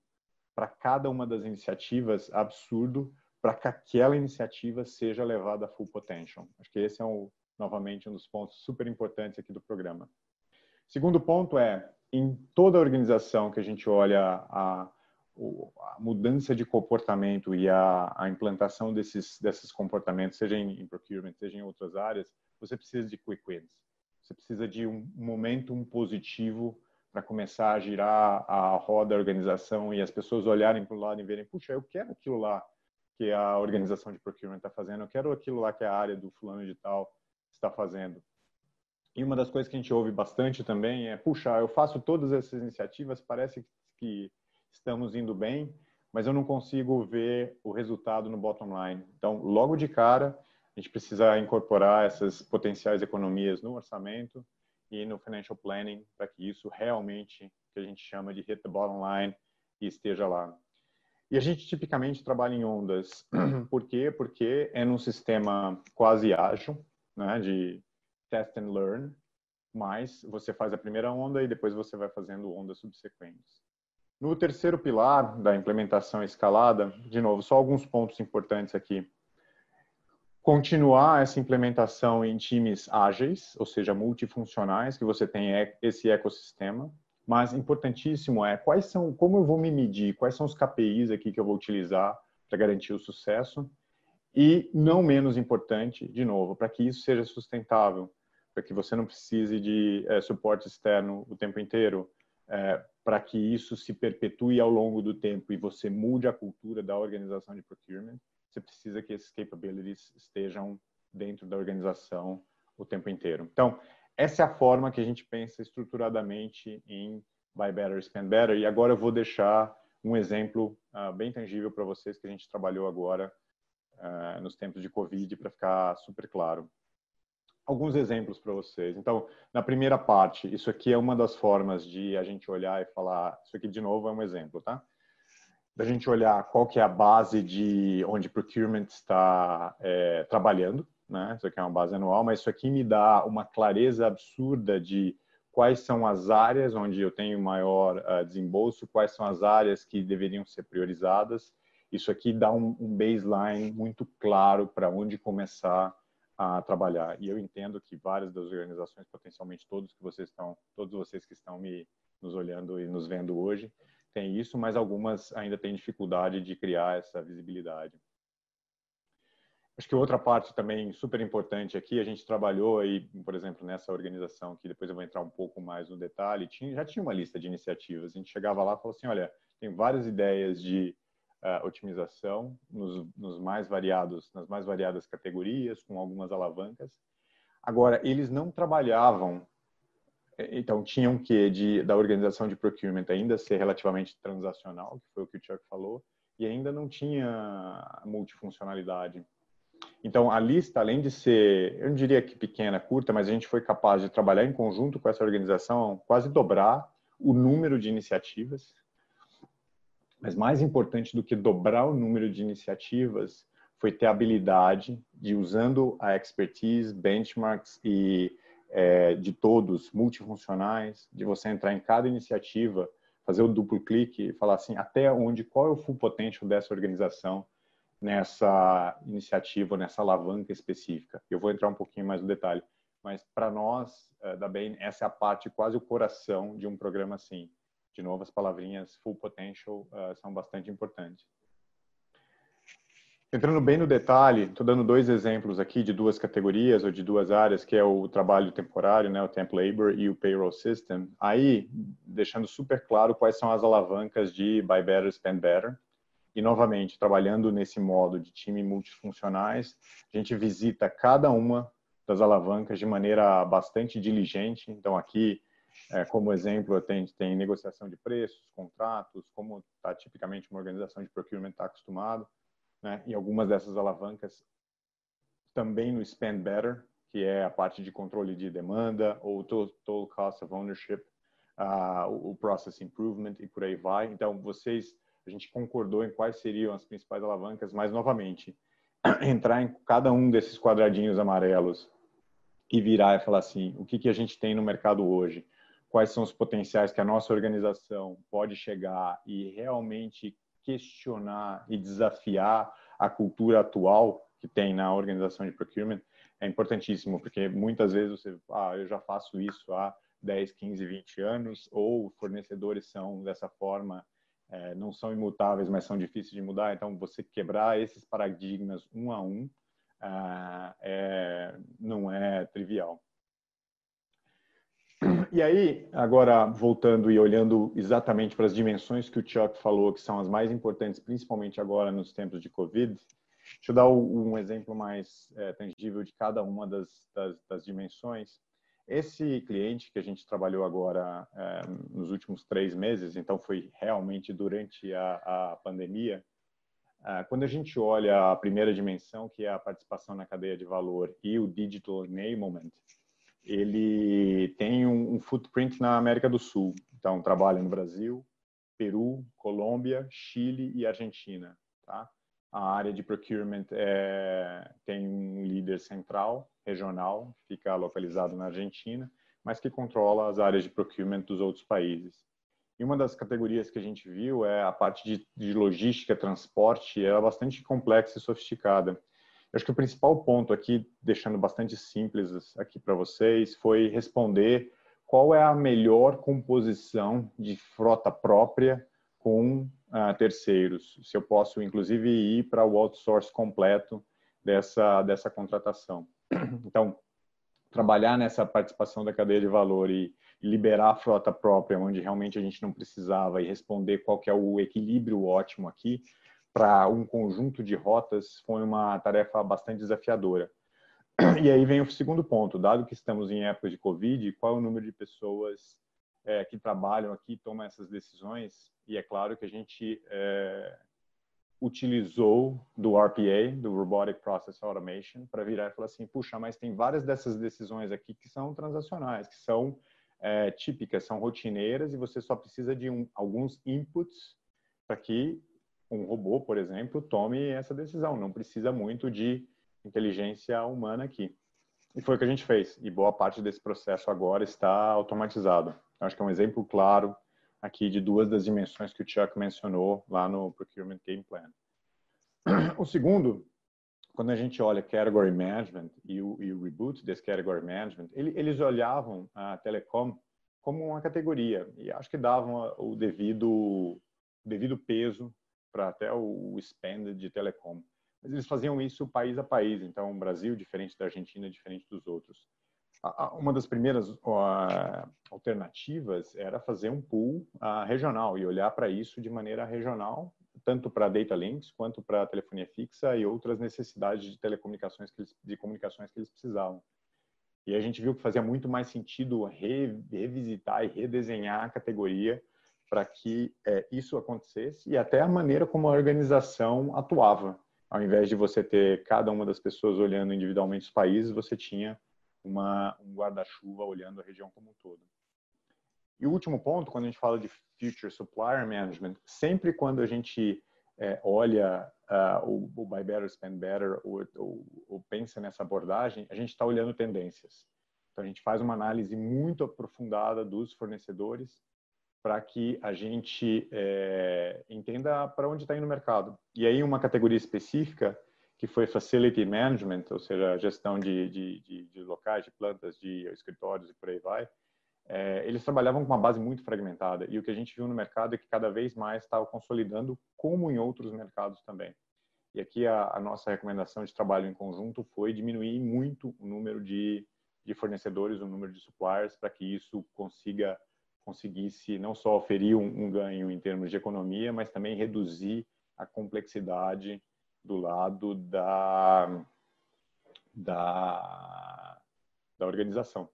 para cada uma das iniciativas absurdo para que aquela iniciativa seja levada a full potential. Acho que esse é um, novamente um dos pontos super importantes aqui do programa. Segundo ponto é, em toda organização que a gente olha a, a mudança de comportamento e a, a implantação desses, desses comportamentos, seja em, em, procurement, seja em outras áreas, você precisa de quick wins. Você precisa de um momentum positivo para começar a girar a roda da organização e as pessoas olharem para o lado e verem, puxa, eu quero aquilo lá que a organização de procurement está fazendo, eu quero aquilo lá que a área do fulano de tal está fazendo. E uma das coisas que a gente ouve bastante também é, puxa, eu faço todas essas iniciativas, parece que estamos indo bem, mas eu não consigo ver o resultado no bottom line. Então, logo de cara, a gente precisa incorporar essas potenciais economias no orçamento e no financial planning para que isso realmente, que a gente chama de hit the bottom line, esteja lá. E a gente tipicamente trabalha em ondas. Por quê? Porque é num sistema quase ágil, né, de test and learn, mas você faz a primeira onda e depois você vai fazendo ondas subsequentes. No terceiro pilar da implementação escalada, de novo, só alguns pontos importantes aqui. Continuar essa implementação em times ágeis, ou seja, multifuncionais, que você tem esse ecossistema. Mas importantíssimo é quais são, como eu vou me medir, quais são os KPIs aqui que eu vou utilizar para garantir o sucesso. E não menos importante, de novo, para que isso seja sustentável, para que você não precise de é, suporte externo o tempo inteiro, é, para que isso se perpetue ao longo do tempo e você mude a cultura da organização de procurement, você precisa que esses capabilities estejam dentro da organização o tempo inteiro. Então, essa é a forma que a gente pensa estruturadamente em Buy Better, Spend Better. E agora eu vou deixar um exemplo uh, bem tangível para vocês que a gente trabalhou agora uh, nos tempos de Covid para ficar super claro alguns exemplos para vocês. Então, na primeira parte, isso aqui é uma das formas de a gente olhar e falar, isso aqui de novo é um exemplo, tá? Da gente olhar qual que é a base de onde procurement está é, trabalhando, né? Isso aqui é uma base anual, mas isso aqui me dá uma clareza absurda de quais são as áreas onde eu tenho maior uh, desembolso, quais são as áreas que deveriam ser priorizadas. Isso aqui dá um, um baseline muito claro para onde começar a trabalhar. E eu entendo que várias das organizações, potencialmente todos que vocês estão, todos vocês que estão me nos olhando e nos vendo hoje, têm isso, mas algumas ainda têm dificuldade de criar essa visibilidade. Acho que outra parte também super importante aqui, a gente trabalhou aí, por exemplo, nessa organização, que depois eu vou entrar um pouco mais no detalhe, tinha, já tinha uma lista de iniciativas. A gente chegava lá e falou assim, olha, tem várias ideias de uh, otimização nos, nos, mais variados, nas mais variadas categorias, com algumas alavancas. Agora, eles não trabalhavam, então tinham que de da organização de procurement ainda ser relativamente transacional, que foi o que o Chuck falou, e ainda não tinha multifuncionalidade. Então, a lista, além de ser, eu não diria que pequena, curta, mas a gente foi capaz de trabalhar em conjunto com essa organização, quase dobrar o número de iniciativas mas mais importante do que dobrar o número de iniciativas foi ter a habilidade de, usando a expertise, benchmarks e é, de todos multifuncionais, de você entrar em cada iniciativa, fazer o duplo clique e falar assim, até onde, qual é o full potential dessa organização nessa iniciativa, nessa alavanca específica. Eu vou entrar um pouquinho mais no detalhe, mas para nós, é, da Bain, essa é a parte, quase o coração de um programa assim de novo, as palavrinhas full potential uh, são bastante importantes. Entrando bem no detalhe, estou dando dois exemplos aqui de duas categorias ou de duas áreas, que é o trabalho temporário, né, o temp labor e o payroll system. Aí, deixando super claro quais são as alavancas de buy better, spend better. E novamente, trabalhando nesse modo de time multifuncionais, a gente visita cada uma das alavancas de maneira bastante diligente. Então, aqui é, como exemplo, tem, tem negociação de preços, contratos, como está tipicamente uma organização de procurement está acostumado, né? E algumas dessas alavancas também no Spend Better, que é a parte de controle de demanda, ou Total Cost of Ownership, uh, o Process Improvement e por aí vai. Então, vocês, a gente concordou em quais seriam as principais alavancas, mas, novamente, entrar em cada um desses quadradinhos amarelos e virar e falar assim, o que, que a gente tem no mercado hoje? quais são os potenciais que a nossa organização pode chegar e realmente questionar e desafiar a cultura atual que tem na organização de procurement é importantíssimo, porque muitas vezes você, ah, eu já faço isso há 10, 15, 20 anos, ou fornecedores são dessa forma, é, não são imutáveis, mas são difíceis de mudar. Então, você quebrar esses paradigmas um a um ah, é, não é trivial. E aí, agora voltando e olhando exatamente para as dimensões que o Chuck falou, que são as mais importantes, principalmente agora nos tempos de Covid, deixa eu dar um exemplo mais é, tangível de cada uma das, das, das, dimensões. Esse cliente que a gente trabalhou agora é, nos últimos três meses, então foi realmente durante a, a pandemia, é, quando a gente olha a primeira dimensão, que é a participação na cadeia de valor e o digital enablement, ele tem um, um footprint na América do Sul. Então, trabalha no Brasil, Peru, Colômbia, Chile e Argentina. Tá? A área de procurement é, tem um líder central, regional, fica localizado na Argentina, mas que controla as áreas de procurement dos outros países. E uma das categorias que a gente viu é a parte de, de logística, transporte, era bastante complexa e sofisticada. Eu acho que o principal ponto aqui, deixando bastante simples aqui para vocês, foi responder qual é a melhor composição de frota própria com uh, terceiros. Se eu posso, inclusive, ir para o outsource completo dessa, dessa contratação. Então, trabalhar nessa participação da cadeia de valor e, liberar a frota própria, onde realmente a gente não precisava, e responder qual que é o equilíbrio ótimo aqui, para um conjunto de rotas foi uma tarefa bastante desafiadora. E aí vem o segundo ponto, dado que estamos em época de Covid, qual é o número de pessoas é, que trabalham aqui, tomam essas decisões? E é claro que a gente é, utilizou do RPA, do Robotic Process Automation, para virar e falar assim, puxa, mas tem várias dessas decisões aqui que são transacionais, que são é, típicas, são rotineiras e você só precisa de um, alguns inputs para que um robô, por exemplo, tome essa decisão. Não precisa muito de inteligência humana aqui. E foi o que a gente fez. E boa parte desse processo agora está automatizado. Acho que é um exemplo claro aqui de duas das dimensões que o Chuck mencionou lá no Procurement Game Plan. O segundo, quando a gente olha Category Management e o, e o reboot desse Category Management, ele, eles olhavam a telecom como uma categoria e acho que davam o devido, devido peso para até o spend de telecom. Mas eles faziam isso país a país, então o Brasil diferente da Argentina, diferente dos outros. Uma das primeiras alternativas era fazer um pool regional e olhar para isso de maneira regional, tanto para data links quanto para telefonia fixa e outras necessidades de telecomunicações que eles, de comunicações que eles precisavam. E a gente viu que fazia muito mais sentido revisitar e redesenhar a categoria para que é, isso acontecesse e até a maneira como a organização atuava. Ao invés de você ter cada uma das pessoas olhando individualmente os países, você tinha uma, um guarda-chuva olhando a região como um todo. E o último ponto, quando a gente fala de Future Supplier Management, sempre quando a gente é, olha uh, o, o, Buy Better, Spend Better ou, ou, ou pensa nessa abordagem, a gente está olhando tendências. Então, a gente faz uma análise muito aprofundada dos fornecedores para que a gente é, entenda para onde está indo o mercado. E aí uma categoria específica que foi Facility Management, ou seja, gestão de, de, de, de locais, de plantas, de escritórios e por aí vai, é, eles trabalhavam com uma base muito fragmentada. E o que a gente viu no mercado é que cada vez mais estava consolidando, como em outros mercados também. E aqui a, a, nossa recomendação de trabalho em conjunto foi diminuir muito o número de, de fornecedores, o número de suppliers, para que isso consiga conseguisse não só oferir um, um, ganho em termos de economia, mas também reduzir a complexidade do lado da, da, da organização.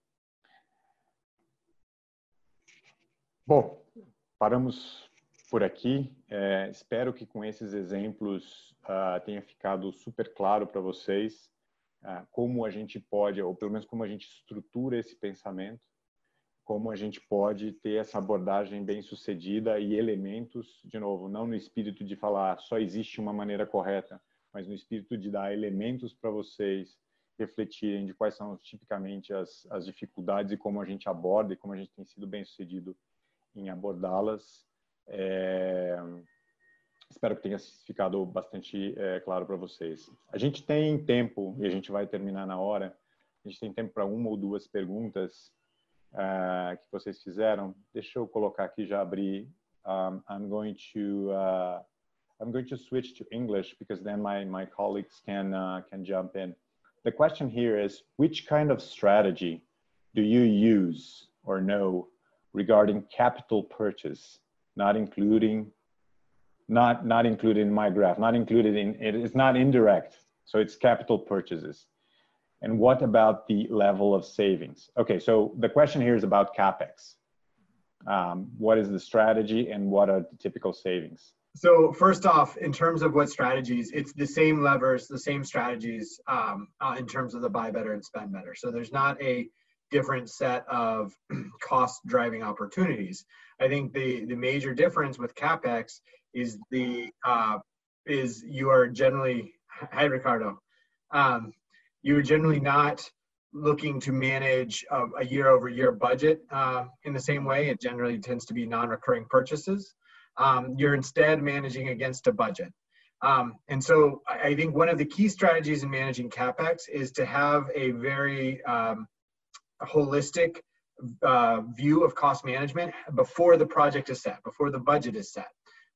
Bom, paramos por aqui. É, espero que com esses exemplos uh, tenha ficado super claro para vocês uh, como a gente pode, ou pelo menos como a gente estrutura esse pensamento como a gente pode ter essa abordagem bem sucedida e elementos, de novo, não no espírito de falar só existe uma maneira correta, mas no espírito de dar elementos para vocês refletirem de quais são tipicamente as, as dificuldades e como a gente aborda e como a gente tem sido bem sucedido em abordá-las. É... Espero que tenha ficado bastante é, claro para vocês. A gente tem tempo, e a gente vai terminar na hora, a gente tem tempo para uma ou duas perguntas uh, que vocês fizeram. Deixa eu colocar aqui, já abri. Um, I'm going to uh, I'm going to switch to English because then my my colleagues can uh, can jump in. The question here is, which kind of strategy do you use or know regarding capital purchase, not including not not included in my graph, not included in it is not indirect, so it's capital purchases. And what about the level of savings? Okay, so the question here is about CapEx. Um, what is the strategy and what are the typical savings? So first off, in terms of what strategies, it's the same levers, the same strategies um, uh, in terms of the buy better and spend better. So there's not a different set of cost driving opportunities. I think the the major difference with capex is the uh, is you are generally hi Ricardo, um, you are generally not looking to manage a, year over year budget uh, in the same way. It generally tends to be non-recurring purchases. Um, you're instead managing against a budget. Um, and so I think one of the key strategies in managing capex is to have a very um, holistic uh, view of cost management before the project is set, before the budget is set,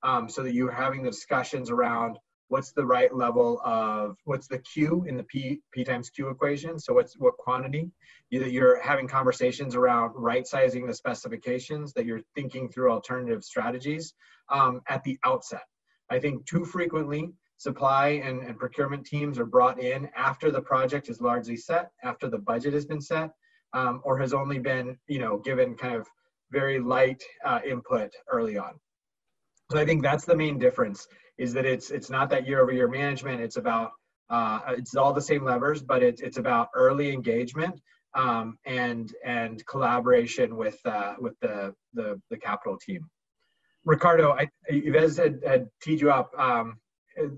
um, so that you're having the discussions around what's the right level of what's the Q in the P P times Q equation. So what's what quantity? you, you're having conversations around right sizing the specifications. That you're thinking through alternative strategies um, at the outset. I think too frequently supply and, and procurement teams are brought in after the project is largely set, after the budget has been set, um, or has only been, you know, given kind of very light uh, input early on. So I think that's the main difference is that it's it's not that year over year management. It's about uh, it's all the same levers, but it's it's about early engagement um, and and collaboration with uh, with the, the the capital team. Ricardo, I, had, had teed you up. Um,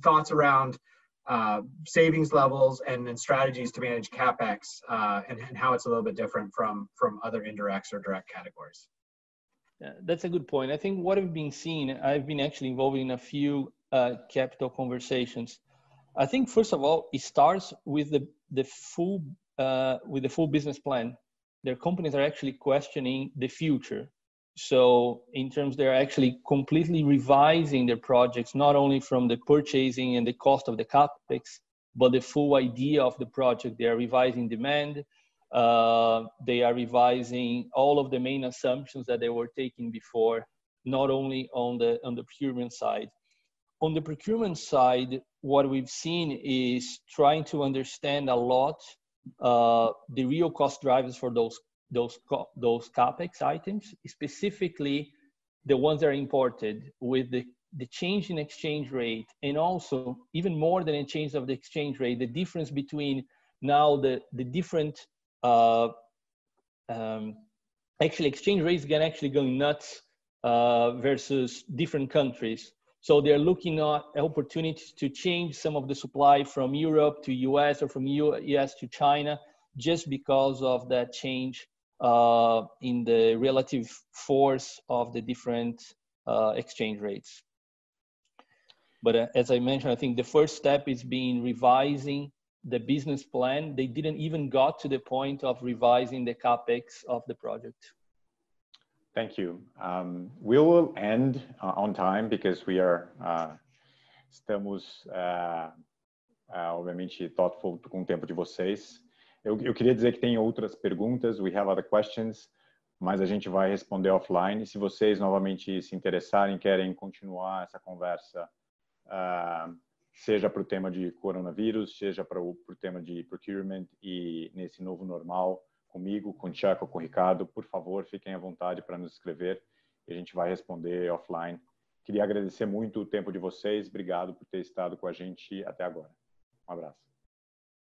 thoughts around uh, savings levels and, and strategies to manage capex uh, and, and, how it's a little bit different from from other indirects or direct categories. That's a good point. I think what I've been seeing, I've been actually involved in a few uh, capital conversations. I think first of all, it starts with the the full uh, with the full business plan. Their companies are actually questioning the future so in terms, they're actually completely revising their projects, not only from the purchasing and the cost of the capex, but the full idea of the project. They are revising demand. Uh, they are revising all of the main assumptions that they were taking before, not only on the on the procurement side. On the procurement side, what we've seen is trying to understand a lot uh, the real cost drivers for those those those capex items, specifically the ones that are imported with the the change in exchange rate and also even more than a change of the exchange rate the difference between now the the different uh, um, actually exchange rates can actually go nuts uh, versus different countries so they're looking at opportunities to change some of the supply from europe to us or from us to china just because of that change uh, in the relative force of the different uh, exchange rates. But uh, as I mentioned, I think the first step is being revising the business plan. They didn't even got to the point of revising the capex of the project. Thank you. Um, we will end uh, on time because we are uh, estamos uh, obviamente thoughtful com o tempo de vocês. Eu, eu queria dizer que tem outras perguntas, we have other questions, mas a gente vai responder offline. Se vocês novamente se interessarem, querem continuar essa conversa, uh, seja para o tema de coronavírus, seja para o tema de procurement e nesse novo normal, comigo, com o Tiago, com o Ricardo, por favor, fiquem à vontade para nos escrever e a gente vai responder offline. Queria agradecer muito o tempo de vocês, obrigado por ter estado com a gente até agora. Um abraço.